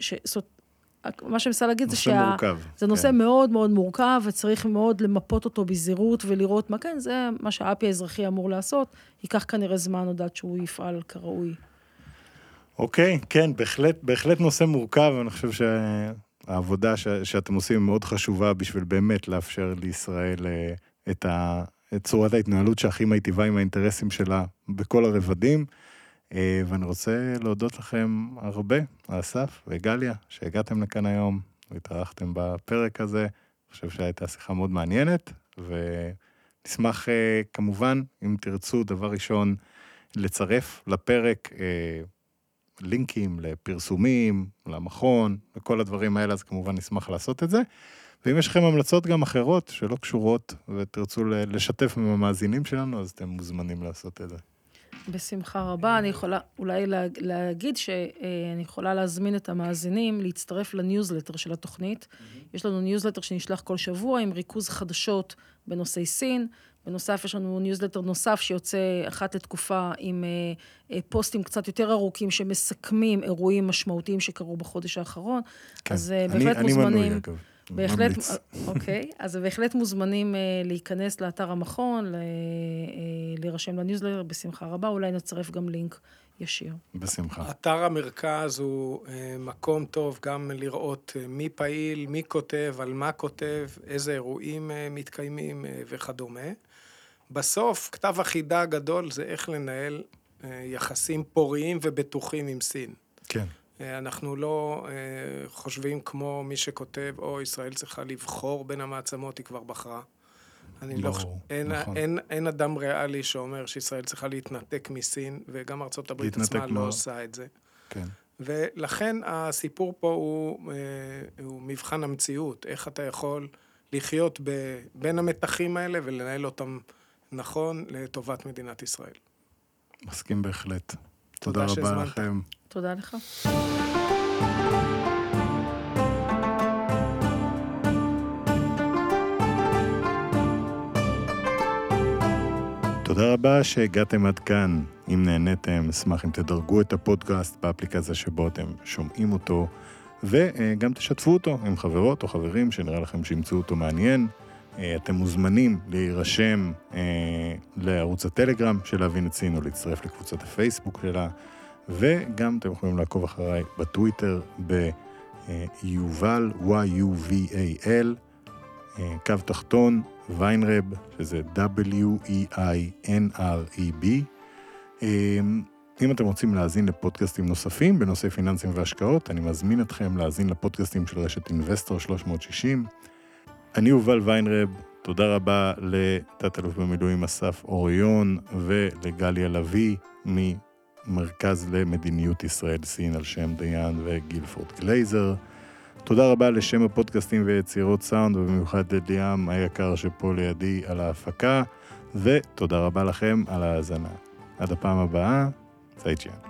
ש... זאת אומרת, מה שאני מנסה להגיד זה נושא שה... מורכב. זה נושא כן. מאוד מאוד מורכב, וצריך מאוד למפות אותו בזהירות ולראות מה כן, זה מה שהאפי האזרחי אמור לעשות. ייקח כנראה זמן עוד עד שהוא יפעל כראוי. אוקיי, כן, בהחלט, בהחלט נושא מורכב, אני חושב העבודה ש, שאתם עושים מאוד חשובה בשביל באמת לאפשר לישראל אה, את, ה, את צורת ההתנהלות שהכי מיטיבה עם האינטרסים שלה בכל הרבדים. אה, ואני רוצה להודות לכם הרבה, אסף וגליה, שהגעתם לכאן היום והתארחתם בפרק הזה. אני חושב שהייתה שיחה מאוד מעניינת, ונשמח אה, כמובן, אם תרצו, דבר ראשון, לצרף לפרק לינקים לפרסומים, למכון, וכל הדברים האלה, אז כמובן נשמח לעשות את זה. ואם יש לכם המלצות גם אחרות שלא קשורות ותרצו לשתף עם המאזינים שלנו, אז אתם מוזמנים לעשות את זה. בשמחה רבה. אני יכולה אולי להגיד שאני יכולה להזמין את המאזינים להצטרף לניוזלטר של התוכנית. יש לנו ניוזלטר שנשלח כל שבוע עם ריכוז חדשות בנושאי סין. בנוסף, יש לנו ניוזלטר נוסף שיוצא אחת לתקופה עם אה, אה, פוסטים קצת יותר ארוכים שמסכמים אירועים משמעותיים שקרו בחודש האחרון. כן, אז אני, בהחלט אני מוזמנים... אני מנוי, אגב. בהחלט, אוקיי, אז בהחלט מוזמנים uh, להיכנס לאתר המכון, ל, uh, להירשם לניוזלר, בשמחה רבה, אולי נצרף גם לינק ישיר. בשמחה. אתר המרכז הוא uh, מקום טוב גם לראות uh, מי פעיל, מי כותב, על מה כותב, איזה אירועים מתקיימים וכדומה. בסוף, כתב החידה הגדול זה איך לנהל uh, יחסים פוריים ובטוחים עם סין. כן. אה, אנחנו לא אה, חושבים כמו מי שכותב, או ישראל צריכה לבחור בין המעצמות, היא כבר בחרה. אני לא חושב, אין, נכון. אין, אין אדם ריאלי שאומר שישראל צריכה להתנתק מסין, וגם ארה"ב עצמה לא עושה את זה. כן. ולכן הסיפור פה הוא, אה, הוא מבחן המציאות, איך אתה יכול לחיות ב, בין המתחים האלה ולנהל אותם נכון לטובת מדינת ישראל. מסכים בהחלט. תודה, תודה רבה לכם. תודה לך. תודה רבה שהגעתם עד כאן. אם נהניתם, אשמח אם תדרגו את הפודקאסט באפליקציה שבו אתם שומעים אותו, וגם תשתפו אותו עם חברות או חברים שנראה לכם שימצאו אותו מעניין. אתם מוזמנים להירשם לערוץ הטלגרם של את סין או להצטרף לקבוצת הפייסבוק שלה. וגם אתם יכולים לעקוב אחריי בטוויטר ביובל, Y-U-V-A-L, אה, קו תחתון, ויינרב, שזה W-E-I-N-R-E-B. אה, אם אתם רוצים להאזין לפודקאסטים נוספים בנושאי פיננסים והשקעות, אני מזמין אתכם להאזין לפודקאסטים של רשת אינבסטור 360. אני יובל ויינרב, תודה רבה לתת-אלוף במילואים אסף אוריון ולגליה לביא מהמרכז למדיניות ישראל-סין על שם דיין וגילפורד גלייזר. תודה רבה לשמע, פודקאסטים ויצירות סאונד, ובמיוחד לליאם היקר שפה לידי על ההפקה, ותודה רבה לכם על ההאזנה. עד הפעם הבאה, 再见.